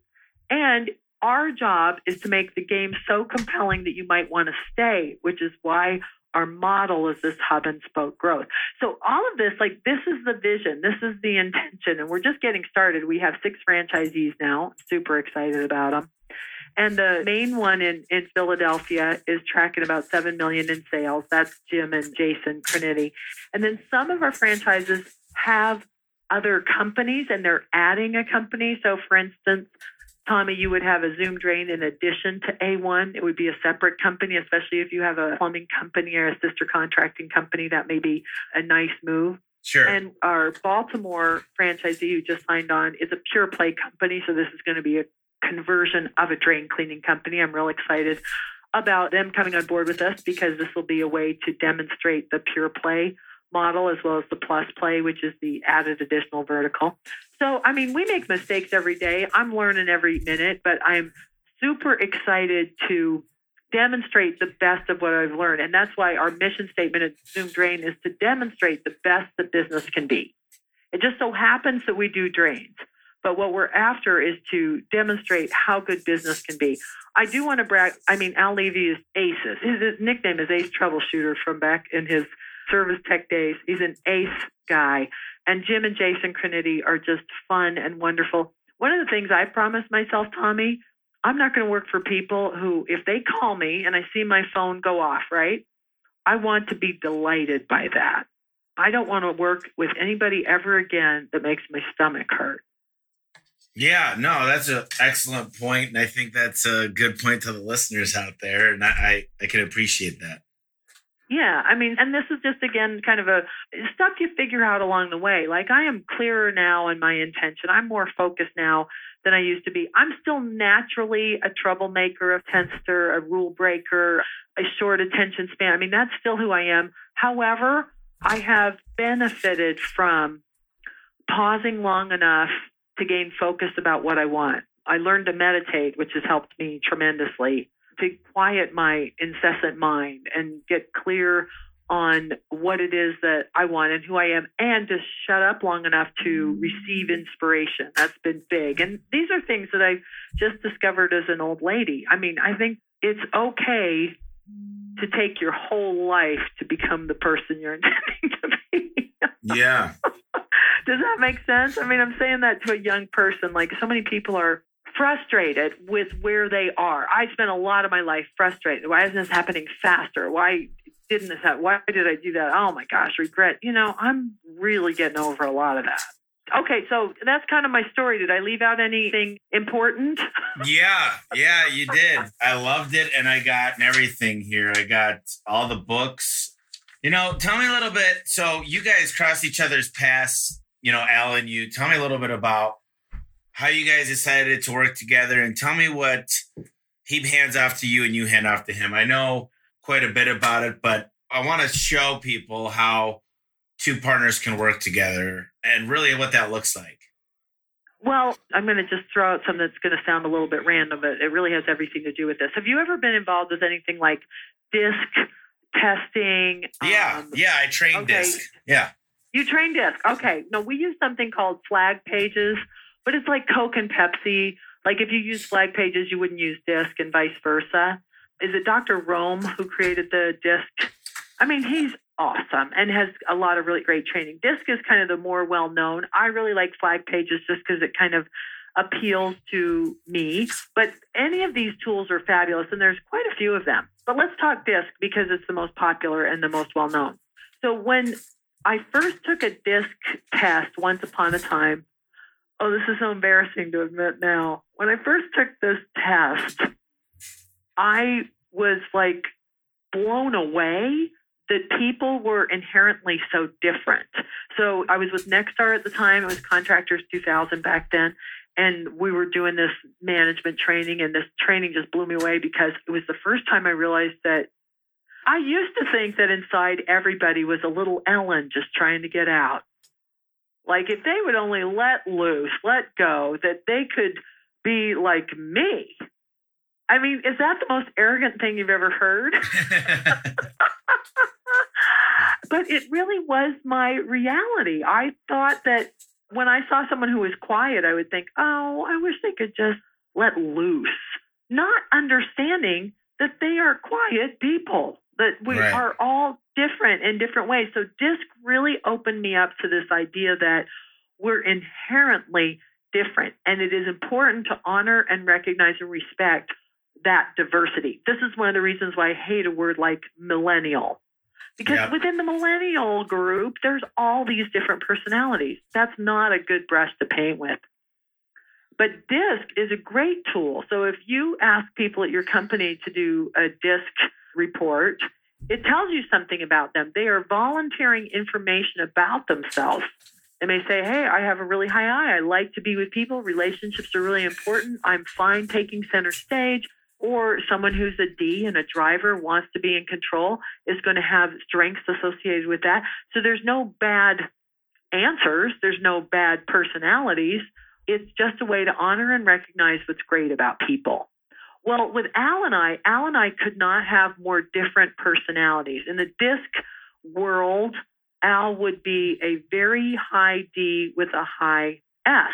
And our job is to make the game so compelling that you might want to stay, which is why our model is this hub and spoke growth. So all of this, like this is the vision, this is the intention, and we're just getting started. We have six franchisees now. Super excited about them. And the main one in, in Philadelphia is tracking about seven million in sales. That's Jim and Jason Criniti. And then some of our franchises have other companies and they're adding a company. So for instance, Tommy, you would have a Zoom Drain in addition to A1. It would be a separate company, especially if you have a plumbing company or a sister contracting company. That may be a nice move. Sure. And our Baltimore franchisee who just signed on is a pure play company. So this is going to be a conversion of a drain cleaning company. I'm real excited about them coming on board with us because this will be a way to demonstrate the pure play model as well as the plus play, which is the added additional vertical. So, I mean, we make mistakes every day. I'm learning every minute, but I'm super excited to demonstrate the best of what I've learned. And that's why our mission statement at Zoom Drain is to demonstrate the best that business can be. It just so happens that we do drains. But what we're after is to demonstrate how good business can be. I do want to brag. I mean, Al Levy is aces. His, nickname is Ace Troubleshooter from back in his service tech days. He's an ace guy. And Jim and Jason Criniti are just fun and wonderful. One of the things I promised myself, Tommy, I'm not going to work for people who, if they call me and I see my phone go off, right? I want to be delighted by that. I don't want to work with anybody ever again that makes my stomach hurt. Yeah, no, that's an excellent point, and I think that's a good point to the listeners out there, and I I can appreciate that. Yeah, I mean, and this is just again kind of a stuff you figure out along the way. Like I am clearer now in my intention. I'm more focused now than I used to be. I'm still naturally a troublemaker, a tenster, a rule breaker, a short attention span. I mean, that's still who I am. However, I have benefited from pausing long enough to gain focus about what I want. I learned to meditate, which has helped me tremendously to quiet my incessant mind and get clear on what it is that I want and who I am, and to shut up long enough to receive inspiration. That's been big. And these are things that I've just discovered as an old lady. I mean, I think it's okay to take your whole life to become the person you're (laughs) intending to be. yeah. Does that make sense? I mean, I'm saying that to a young person. Like, so many people are frustrated with where they are. I spent a lot of my life frustrated. Why isn't this happening faster? Why didn't this happen? Why did I do that? Oh my gosh, regret. You know, I'm really getting over a lot of that. Okay, so that's kind of my story. Did I leave out anything important? (laughs) yeah, yeah, you did. I loved it and I got everything here. I got all the books. You know, tell me a little bit. So you guys crossed each other's paths, you know, Alan, you tell me a little bit about how you guys decided to work together and tell me what he hands off to you and you hand off to him. I know quite a bit about it, but I want to show people how two partners can work together and really what that looks like. Well, I'm going to just throw out something that's going to sound a little bit random, but it really has everything to do with this. Have you ever been involved with anything like disc testing? Yeah, um, yeah, I train okay. disc. Yeah. You train disc. Okay. No, we use something called flag pages but it's like Coke and Pepsi. Like if you use flag pages, you wouldn't use disc and vice versa. Is it Dr. Rome who created the disc? I mean, he's awesome and has a lot of really great training. Disc is kind of the more well known. I really like flag pages just because it kind of appeals to me. But any of these tools are fabulous, and there's quite a few of them. But let's talk disc because it's the most popular and the most well known. So when I first took a disc test once upon a time, oh, this is so embarrassing to admit now. When I first took this test, I was like blown away that people were inherently so different. So I was with Nexstar at the time. It was Contractors 2000 back then. And we were doing this management training, and this training just blew me away because it was the first time I realized that I used to think that inside everybody was a little Ellen just trying to get out. Like if they would only let loose, let go, that they could be like me. I mean, is that the most arrogant thing you've ever heard? (laughs) but it really was my reality. I thought that when I saw someone who was quiet, I would think, oh, I wish they could just let loose, not understanding that they are quiet people that we right. are all different in different ways. So DISC really opened me up to this idea that we're inherently different. And it is important to honor and recognize and respect that diversity. This is one of the reasons why I hate a word like millennial. Because yep. within the millennial group, there's all these different personalities. That's not a good brush to paint with. But DISC is a great tool. So if you ask people at your company to do a DISC report, it tells you something about them. They are volunteering information about themselves. They may say, Hey, I have a really high I. I like to be with people. Relationships are really important. I'm fine taking center stage. Or someone who's a D and a driver wants to be in control is going to have strengths associated with that. So there's no bad answers, there's no bad personalities. It's just a way to honor and recognize what's great about people. Well, with Al and I, Al and I could not have more different personalities. In the disc world, Al would be a very high D with a high S.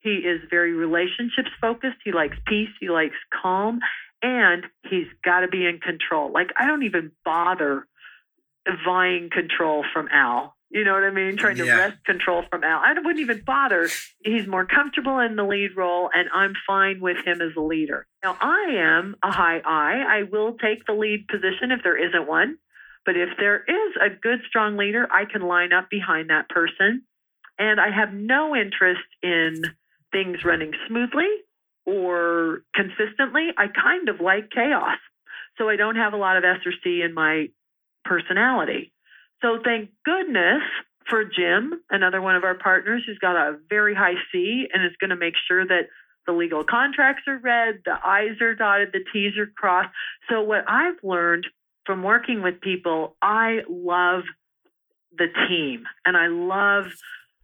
He is very relationships focused. He likes peace. He likes calm. And he's got to be in control. Like, I don't even bother vying control from Al. You know what I mean? Trying to yeah. wrest control from Al. I wouldn't even bother. He's more comfortable in the lead role, and I'm fine with him as a leader. Now, I am a high I. I will take the lead position if there isn't one. But if there is a good, strong leader, I can line up behind that person. And I have no interest in things running smoothly or consistently. I kind of like chaos. So I don't have a lot of S or C in my personality. So thank goodness for Jim, another one of our partners who's got a very high C and is going to make sure that the legal contracts are read, the I's are dotted, the T's are crossed. So what I've learned from working with people, I love the team and I love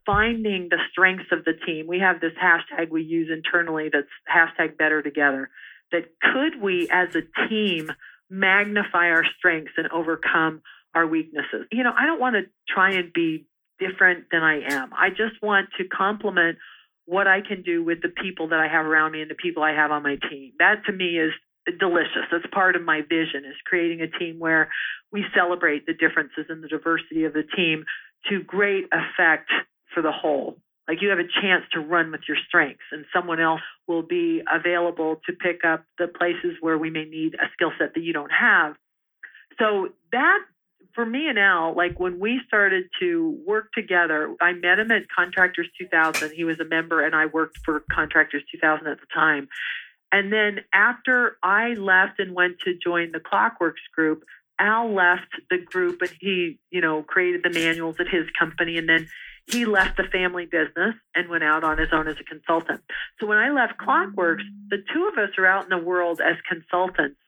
finding the strengths of the team. We have this hashtag we use internally that's hashtag better together. That could we as a team magnify our strengths and overcome our weaknesses? You know, I don't want to try and be different than I am. I just want to complement what I can do with the people that I have around me and the people I have on my team. That to me is delicious. That's part of my vision is creating a team where we celebrate the differences and the diversity of the team to great effect for the whole. Like you have a chance to run with your strengths and someone else will be available to pick up the places where we may need a skill set that you don't have. So that for me and Al, like when we started to work together, I met him at Contractors 2000. He was a member and I worked for Contractors 2000 at the time. And then after I left and went to join the Clockworks group, Al left the group and he, you know, created the manuals at his company and then he left the family business and went out on his own as a consultant. So when I left Clockworks, the two of us are out in the world as consultants.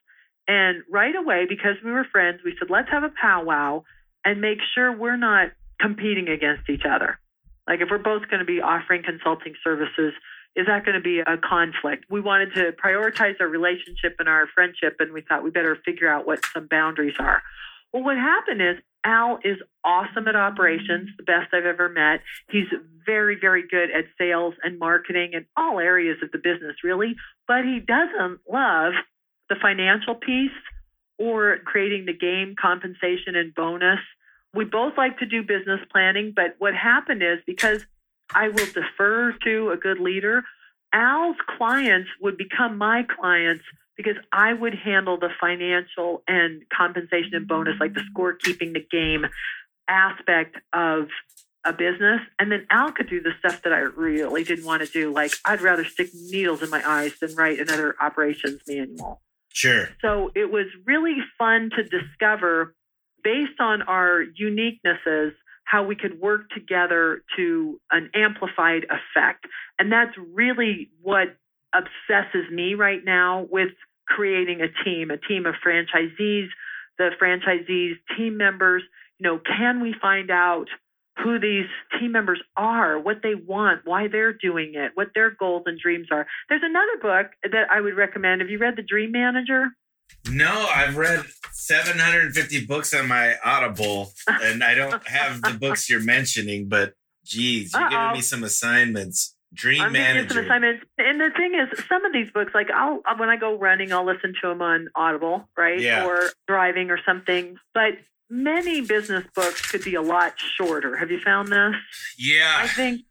And right away, because we were friends, we said, let's have a powwow and make sure we're not competing against each other. Like if we're both going to be offering consulting services, is that going to be a conflict? We wanted to prioritize our relationship and our friendship, and we thought we better figure out what some boundaries are. Well, what happened is Al is awesome at operations, the best I've ever met. He's very, very good at sales and marketing and all areas of the business, really. But he doesn't love the financial piece or creating the game compensation and bonus. We both like to do business planning, but what happened is because I will defer to a good leader, Al's clients would become my clients because I would handle the financial and compensation and bonus, like the scorekeeping, the game aspect of a business. And then Al could do the stuff that I really didn't want to do. Like I'd rather stick needles in my eyes than write another operations manual. Sure. So it was really fun to discover based on our uniquenesses how we could work together to an amplified effect. And that's really what obsesses me right now with creating a team, a team of franchisees, the franchisees, team members. You know, can we find out who these team members are, what they want, why they're doing it, what their goals and dreams are? There's another book that I would recommend. Have you read The Dream Manager? No, I've read 750 books on my Audible, (laughs) and I don't have the books you're mentioning, but geez, you're Uh-oh. giving me some assignments. Dream I'm Manager. Some assignments. And the thing is, some of these books, like I'll when I go running, I'll listen to them on Audible, right? Yeah. Or driving or something. But many business books could be a lot shorter. Have you found this? Yeah. I think.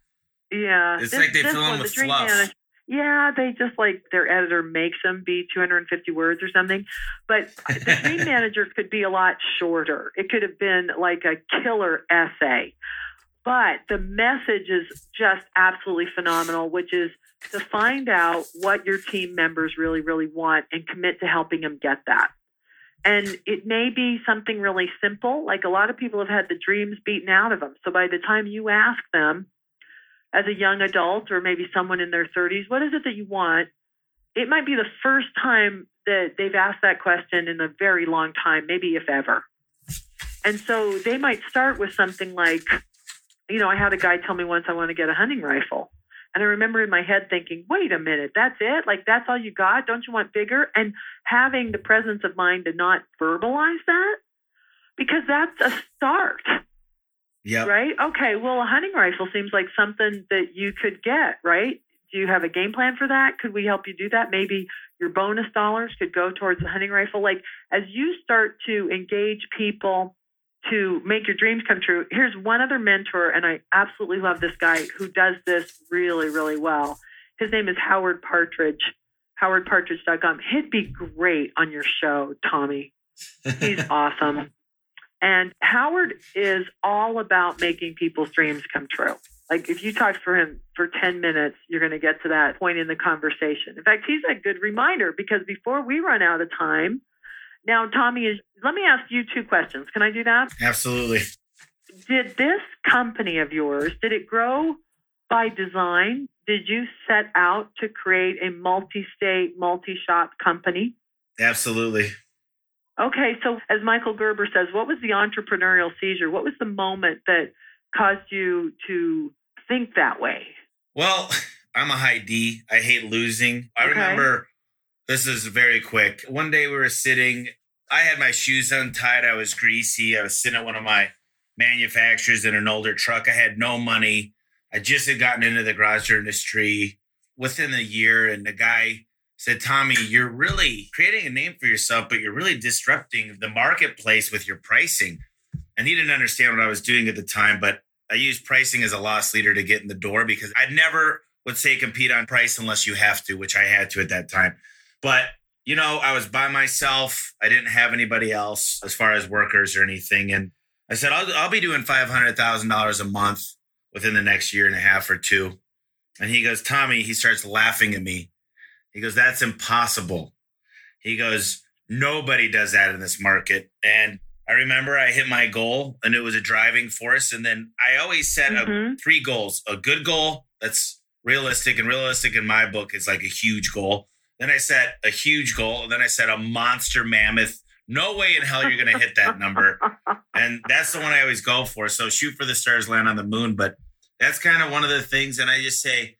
Yeah. It's this, like they fill in with the fluff. Manager, yeah, they just like their editor makes them be 250 words or something. But the Dream (laughs) Manager could be a lot shorter. It could have been like a killer essay. But the message is just absolutely phenomenal, which is to find out what your team members really, really want and commit to helping them get that. And it may be something really simple, like a lot of people have had the dreams beaten out of them. So by the time you ask them as a young adult or maybe someone in their 30s, what is it that you want? It might be the first time that they've asked that question in a very long time, maybe if ever. And so they might start with something like, you know, I had a guy tell me once I want to get a hunting rifle. And I remember in my head thinking, wait a minute, that's it? Like, that's all you got? Don't you want bigger? And having the presence of mind to not verbalize that, because that's a start. Yeah. Right? Okay, well, a hunting rifle seems like something that you could get, right? Do you have a game plan for that? Could we help you do that? Maybe your bonus dollars could go towards a hunting rifle. Like, as you start to engage people to make your dreams come true. Here's one other mentor, and I absolutely love this guy who does this really, really well. His name is Howard Partridge, howardpartridge.com. He'd be great on your show, Tommy. He's (laughs) awesome. And Howard is all about making people's dreams come true. Like if you talk for him for 10 minutes, you're going to get to that point in the conversation. In fact, he's a good reminder because before we run out of time, Now, Tommy, is let me ask you two questions. Can I do that? Absolutely. Did this company of yours did it grow by design? Did you set out to create a multi-state, multi-shop company? Absolutely. Okay, so as Michael Gerber says, what was the entrepreneurial seizure? What was the moment that caused you to think that way? Well, (laughs) I'm a high D. I hate losing. I Okay. remember this is very quick. One day we were sitting, I had my shoes untied. I was greasy. I was sitting at one of my manufacturers in an older truck. I had no money. I just had gotten into the garage industry within a year, and the guy said, Tommy, you're really creating a name for yourself, but you're really disrupting the marketplace with your pricing. And he didn't understand what I was doing at the time, but I used pricing as a loss leader to get in the door because I never would say compete on price unless you have to, which I had to at that time. But you know, I was by myself. I didn't have anybody else as far as workers or anything. And I said, I'll, I'll be doing $500,000 a month within the next year and a half or two. And he goes, Tommy, he starts laughing at me. He goes, That's impossible. He goes, Nobody does that in this market. And I remember I hit my goal and it was a driving force. And then I always set a, Mhm. three goals a good goal that's realistic, and realistic in my book is like a huge goal. Then I set a huge goal. And then I set a monster mammoth. No way in hell you're going to hit that number. (laughs) And that's the one I always go for. So shoot for the stars, land on the moon. But that's kind of one of the things. And I just say,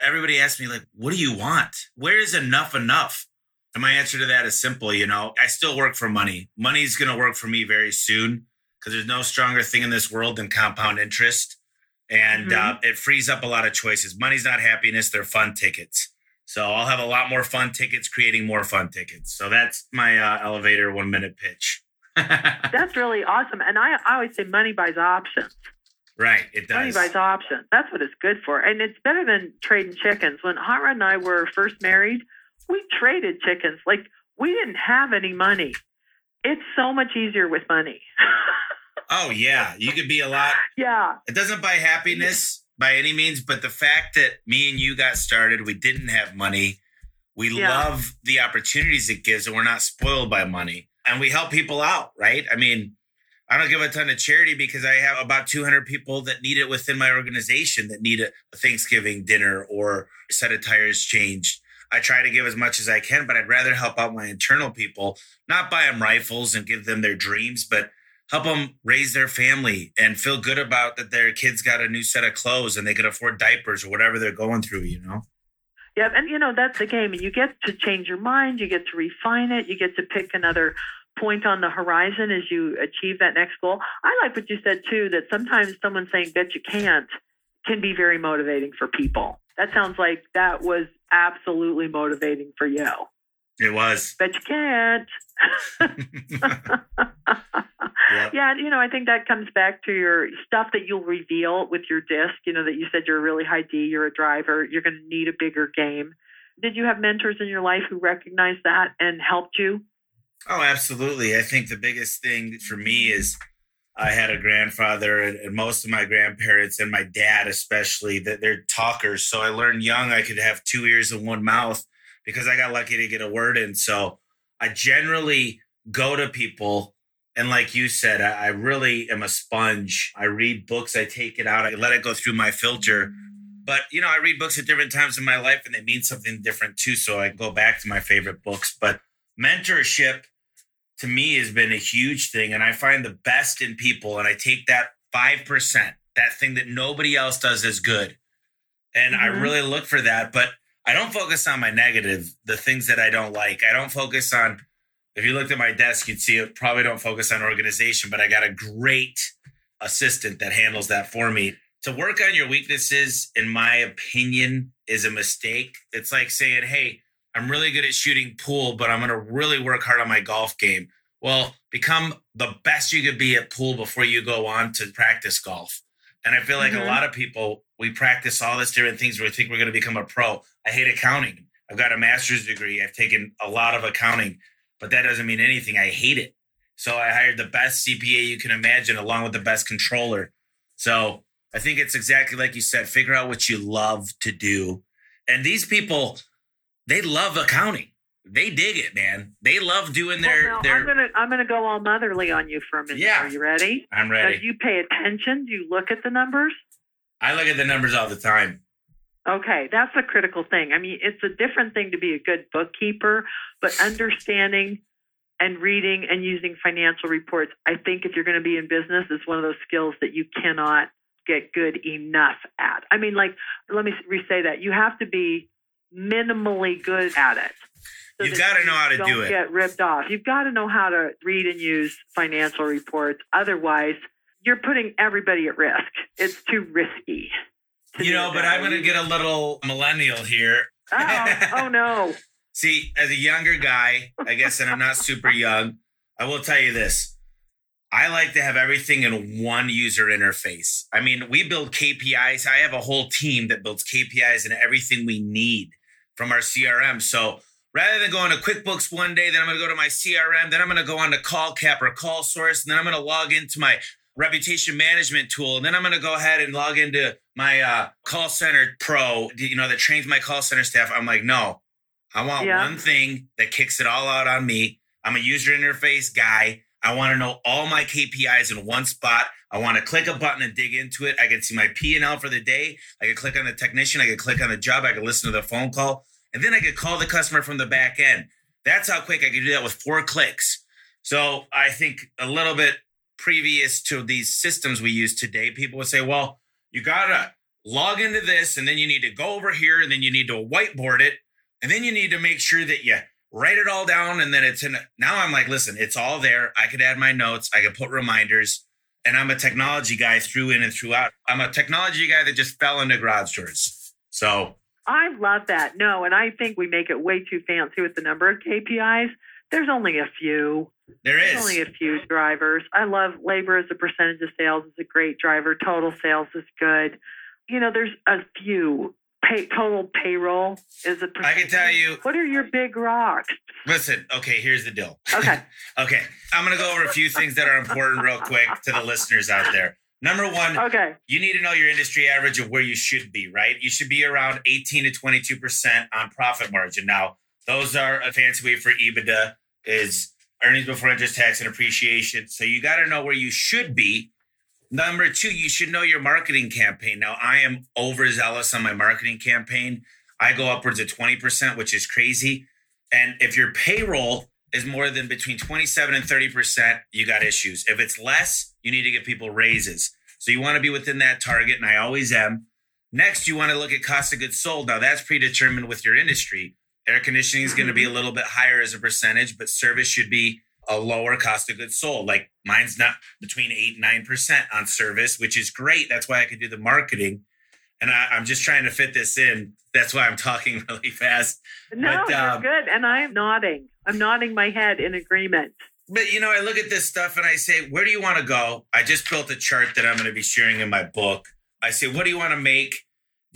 everybody asks me, like, what do you want? Where is enough enough? And my answer to that is simple. You know, I still work for money. Money's going to work for me very soon because there's no stronger thing in this world than compound interest. And Mhm. uh, it frees up a lot of choices. Money's not happiness, they're fun tickets. So I'll have a lot more fun tickets creating more fun tickets. So that's my uh, elevator one minute pitch. (laughs) That's really awesome. And I, I always say money buys options. right, it does. Money buys options. That's what it's good for. And it's better than trading chickens. When Rod and I were first married, we traded chickens. Like we didn't have any money. It's so much easier with money. (laughs) Oh yeah, you could be a lot. yeah. It doesn't buy happiness by any means, but the fact that me and you got started, we didn't have money. We Yeah. love the opportunities it gives, and we're not spoiled by money. And we help people out, right? I mean, I don't give a ton of charity because I have about 200 people that need it within my organization that need a a Thanksgiving dinner or a set of tires changed. I try to give as much as I can, but I'd rather help out my internal people, not buy them rifles and give them their dreams, but help them raise their family and feel good about that their kids got a new set of clothes and they could afford diapers or whatever they're going through, you know? Yeah, and you know that's the game, and you get to change your mind, you get to refine it, you get to pick another point on the horizon as you achieve that next goal. I like what you said too that sometimes someone saying "bet you can't" can be very motivating for people. That sounds like that was absolutely motivating for you. It was. But you can't. (laughs) Yep. Yeah, you know, I think that comes back to your stuff that you'll reveal with your disc. You know, that you said you're a really high D, you're a driver, you're going to need a bigger game. Did you have mentors in your life who recognized that and helped you? Oh, absolutely. I think the biggest thing for me is I had a grandfather and, and most of my grandparents and my dad, especially, that they're talkers. So I learned young I could have two ears and one mouth because I got lucky to get a word in. So I generally go to people. And like you said, I, I really am a sponge. I read books, I take it out, I let it go through my filter. But, you know, I read books at different times in my life and they mean something different too. So I go back to my favorite books. But mentorship to me has been a huge thing. And I find the best in people and I take that 5%, that thing that nobody else does as good. And I Mhm. really look for that. But I don't focus on my negative, the things that I don't like. I don't focus on, if you looked at my desk, you'd see it probably don't focus on organization, but I got a great assistant that handles that for me. To work on your weaknesses, in my opinion, is a mistake. It's like saying, hey, I'm really good at shooting pool, but I'm going to really work hard on my golf game. Well, become the best you could be at pool before you go on to practice golf. And I feel like Mhm. a lot of people, we practice all this different things where we think we're going to become a pro. I hate accounting. I've got a master's degree. I've taken a lot of accounting, but that doesn't mean anything. I hate it. So I hired the best CPA you can imagine along with the best controller. So I think it's exactly like you said figure out what you love to do. And these people, they love accounting. they dig it, man. They love doing Well, their their. I'm gonna I'm gonna go all motherly on you for a minute. Yeah. Are you ready? I'm ready. You pay attention? Do you look at the numbers? I look at the numbers all the time. Okay, that's a critical thing. I mean, it's a different thing to be a good bookkeeper, but understanding and reading and using financial reports, I think if you're going to be in business, is one of those skills that you cannot get good enough at. I mean, like, let me re-say that. You have to be minimally good at it. You've gotta know how to do don't it. Get ripped off. You've got to know how to read and use financial reports. Otherwise, you're putting everybody at risk. It's too risky. to You know, but I'm going to get a little millennial here. Oh, oh (laughs) no. See, as a younger guy, I guess, and I'm not super young, I will tell you this. I like to have everything in one user interface. I mean, we build KPIs. I have a whole team that builds KPIs and everything we need from our CRM. So rather than going to QuickBooks one day, then I'm going to go to my CRM, then I'm going to go on to CallCap or CallSource, and then I'm going to log into my reputation management tool, and then I'm going to go ahead and log into my uh, call center pro, you know, that trains my call center staff. I'm like, no, I want Yeah. one thing that kicks it all out on me. I'm a user interface guy. I want to know all my KPIs in one spot. I want to click a button and dig into it. I can see my P and L for the day. I can click on the technician. I can click on the job. I can listen to the phone call, and then I could call the customer from the back end. That's how quick I could do that with four clicks. So I think a little bit previous to these systems we use today, people would say, well, you got to log into this and then you need to go over here and then you need to whiteboard it and then you need to make sure that you write it all down and then it's in now i'm like listen it's all there i could add my notes i could put reminders and i'm a technology guy through in and throughout i'm a technology guy that just fell into garage doors so I love that. No, and I think we make it way too fancy with the number of KPIs. There's only a few. There There's only a few drivers. I love labor as a percentage of sales is a great driver. Total sales is good. You know, there's a few. Pay, total payroll is a I can tell you- What are your big rocks? listen okay here's the deal Okay. (laughs) okay i'm gonna go over a few things that are important real quick to the listeners out there number one Okay. you need to know your industry average of where you should be, right? You should be around 18 to 22% on profit margin. Now, those are a fancy way for EBITDA is earnings before interest, tax, and appreciation. So you got to know where you should be. Number two, you should know your marketing campaign. Now, I am overzealous on my marketing campaign. I go upwards of 20%, which is crazy. And if your payroll is more than between 27 and 30%, you got issues. If it's less, you need to give people raises. So you want to be within that target, and I always am. Next, you want to look at cost of goods sold. Now, that's predetermined with your industry. Air conditioning is going to be a little bit higher as a percentage, but service should be a lower cost of goods sold. Like mine's not between 8 and 9% on service, which is great. That's why I could do the marketing. And I, I'm just trying to fit this in. That's why I'm (laughs) talking really fast. No, But, you're um, good. And I'm nodding. I'm nodding my head in agreement. But you know, I look at this stuff and I say, where do you want to go? I just built a chart that I'm going to be sharing in my book. I say, what do you want to make?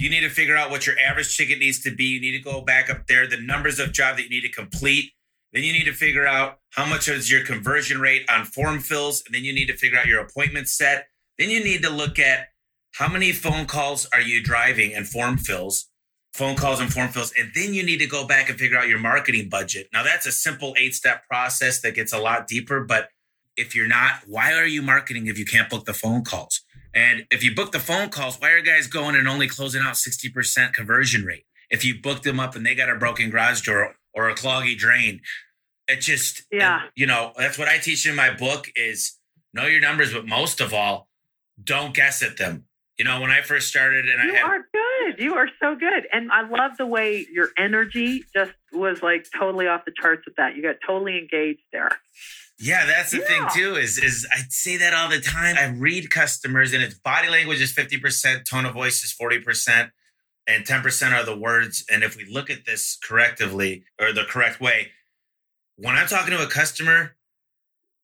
You need to figure out what your average ticket needs to be. You need to go back up there, the numbers of job that you need to complete. Then you need to figure out how much is your conversion rate on form fills. And then you need to figure out your appointment set. Then you need to look at how many phone calls are you driving and form fills, phone calls and form fills. And then you need to go back and figure out your marketing budget. Now, that's a simple eight step process that gets a lot deeper. But if you're not, why are you marketing if you can't book the phone calls? And if you book the phone calls, why are guys going and only closing out 60% conversion rate? If you book them up and they got a broken garage door or a cloggy drain, it just, Yeah. you know, that's what I teach in my book is know your numbers, but most of all, don't guess at them. You know, when I first started and You I had, are good. You are so good. And I love the way your energy just was like totally off the charts with that. You got totally engaged there. Yeah, that's the Yeah. thing too. Is is I say that all the time. I read customers, and it's body language is fifty percent, tone of voice is forty percent, and ten percent are the words. And if we look at this correctively or the correct way, when I'm talking to a customer,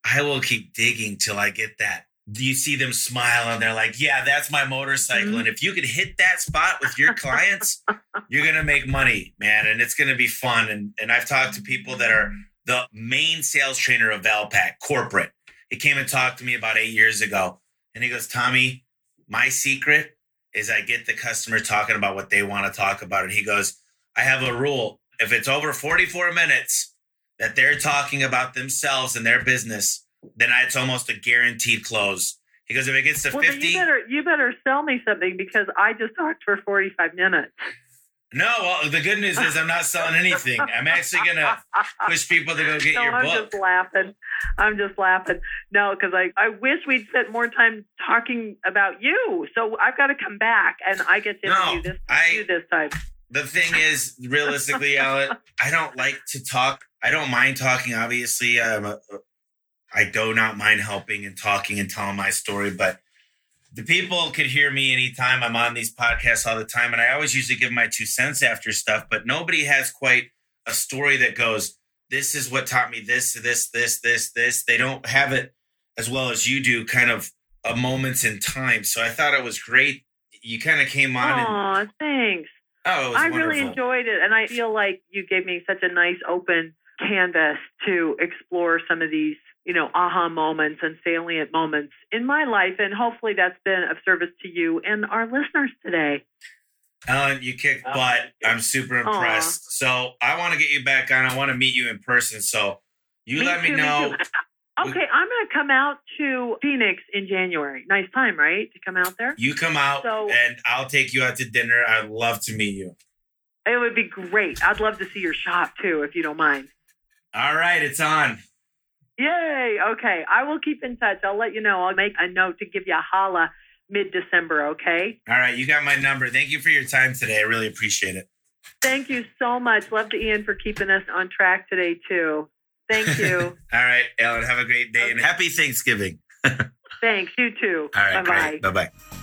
I will keep digging till I get that. You see them smile and they're like, "Yeah, that's my motorcycle." Mhm. And if you could hit that spot with your clients, you're gonna make money, man, and it's gonna be fun. And and I've talked to people that are the main sales trainer of Valpak corporate. He came and talked to me about eight years ago, and he goes, "Tommy, my secret is I get the customer talking about what they want to talk about." And he goes, "I have a rule: if it's over 44 minutes that they're talking about themselves and their business, then it's almost a guaranteed close. Because if it gets to well, 50, you better you better sell me something because I just talked for 45 minutes. No, well, the good news is I'm not selling anything. I'm actually gonna push people to go get no, your I'm book. just laughing. I'm just laughing. No, because I, I wish we'd spent more time talking about you. So I've got to come back and I get to No, interview this I- you this time. the thing is, realistically, Alan, I don't like to talk. I don't mind talking. Obviously, um, uh, I do not mind helping and talking and telling my story. But the people could hear me anytime I'm on these podcasts all the time, and I always usually give my two cents after stuff. But nobody has quite a story that goes, "This is what taught me this, this, this, this, this." They don't have it as well as you do, kind of a moments in time. So I thought it was great. You kind of came on and thanks. oh, it was I wonderful. really enjoyed it. And I feel like you gave me such a nice open canvas to explore some of these, you know, aha moments and salient moments in my life. And hopefully that's been of service to you and our listeners today. Ellen, you kicked Oh, butt. I'm super Aw. impressed. So I want to get you back on. I want to meet you in person. So you let me know. too. (laughs) Okay, I'm going to come out to Phoenix in January. Nice time, right? To come out there? You come out So- and I'll take you out to dinner. I'd love to meet you. It would be great. I'd love to see your shop too, if you don't mind. All right, it's on. Yay. Okay. I will keep in touch. I'll let you know. I'll make a note to give you a holla mid December. Okay. All right, you got my number. Thank you for your time today. I really appreciate it. Thank you so much. Love to Ian for keeping us on track today, too. Thank you. (laughs) All right, Ellen, have a great day and happy Thanksgiving. (laughs) Thanks. You too. All right, bye bye. Bye bye.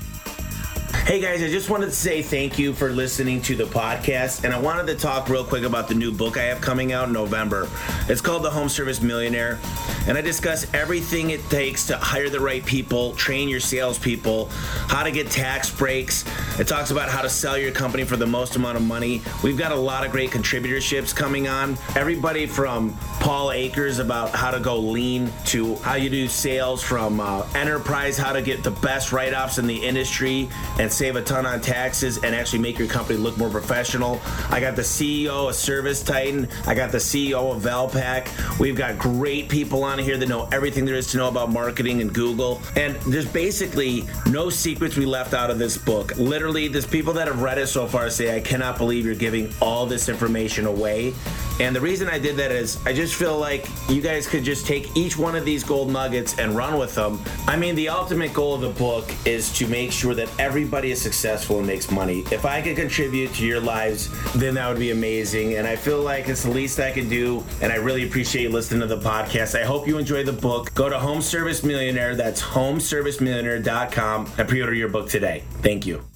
Hey guys, I just wanted to say thank you for listening to the podcast. And I wanted to talk real quick about the new book I have coming out in November. It's called The Home Service Millionaire. And I discuss everything it takes to hire the right people, train your salespeople, how to get tax breaks. It talks about how to sell your company for the most amount of money. We've got a lot of great contributorships coming on. Everybody from Paul Akers about how to go lean to how you do sales from uh, enterprise, how to get the best write offs in the industry and save a ton on taxes and actually make your company look more professional. I got the CEO of Service Titan, I got the CEO of Valpak. We've got great people on here that know everything there is to know about marketing and Google. And there's basically no secrets we left out of this book. Literally, there's people that have read it so far say, I cannot believe you're giving all this information away. And the reason I did that is I just feel like you guys could just take each one of these gold nuggets and run with them. I mean, the ultimate goal of the book is to make sure that everybody is successful and makes money. If I could contribute to your lives, then that would be amazing. And I feel like it's the least I can do. And I really appreciate listening to the podcast. I hope you enjoy the book. Go to Home Service Millionaire, that's homeservicemillionaire.com, and pre order your book today. Thank you.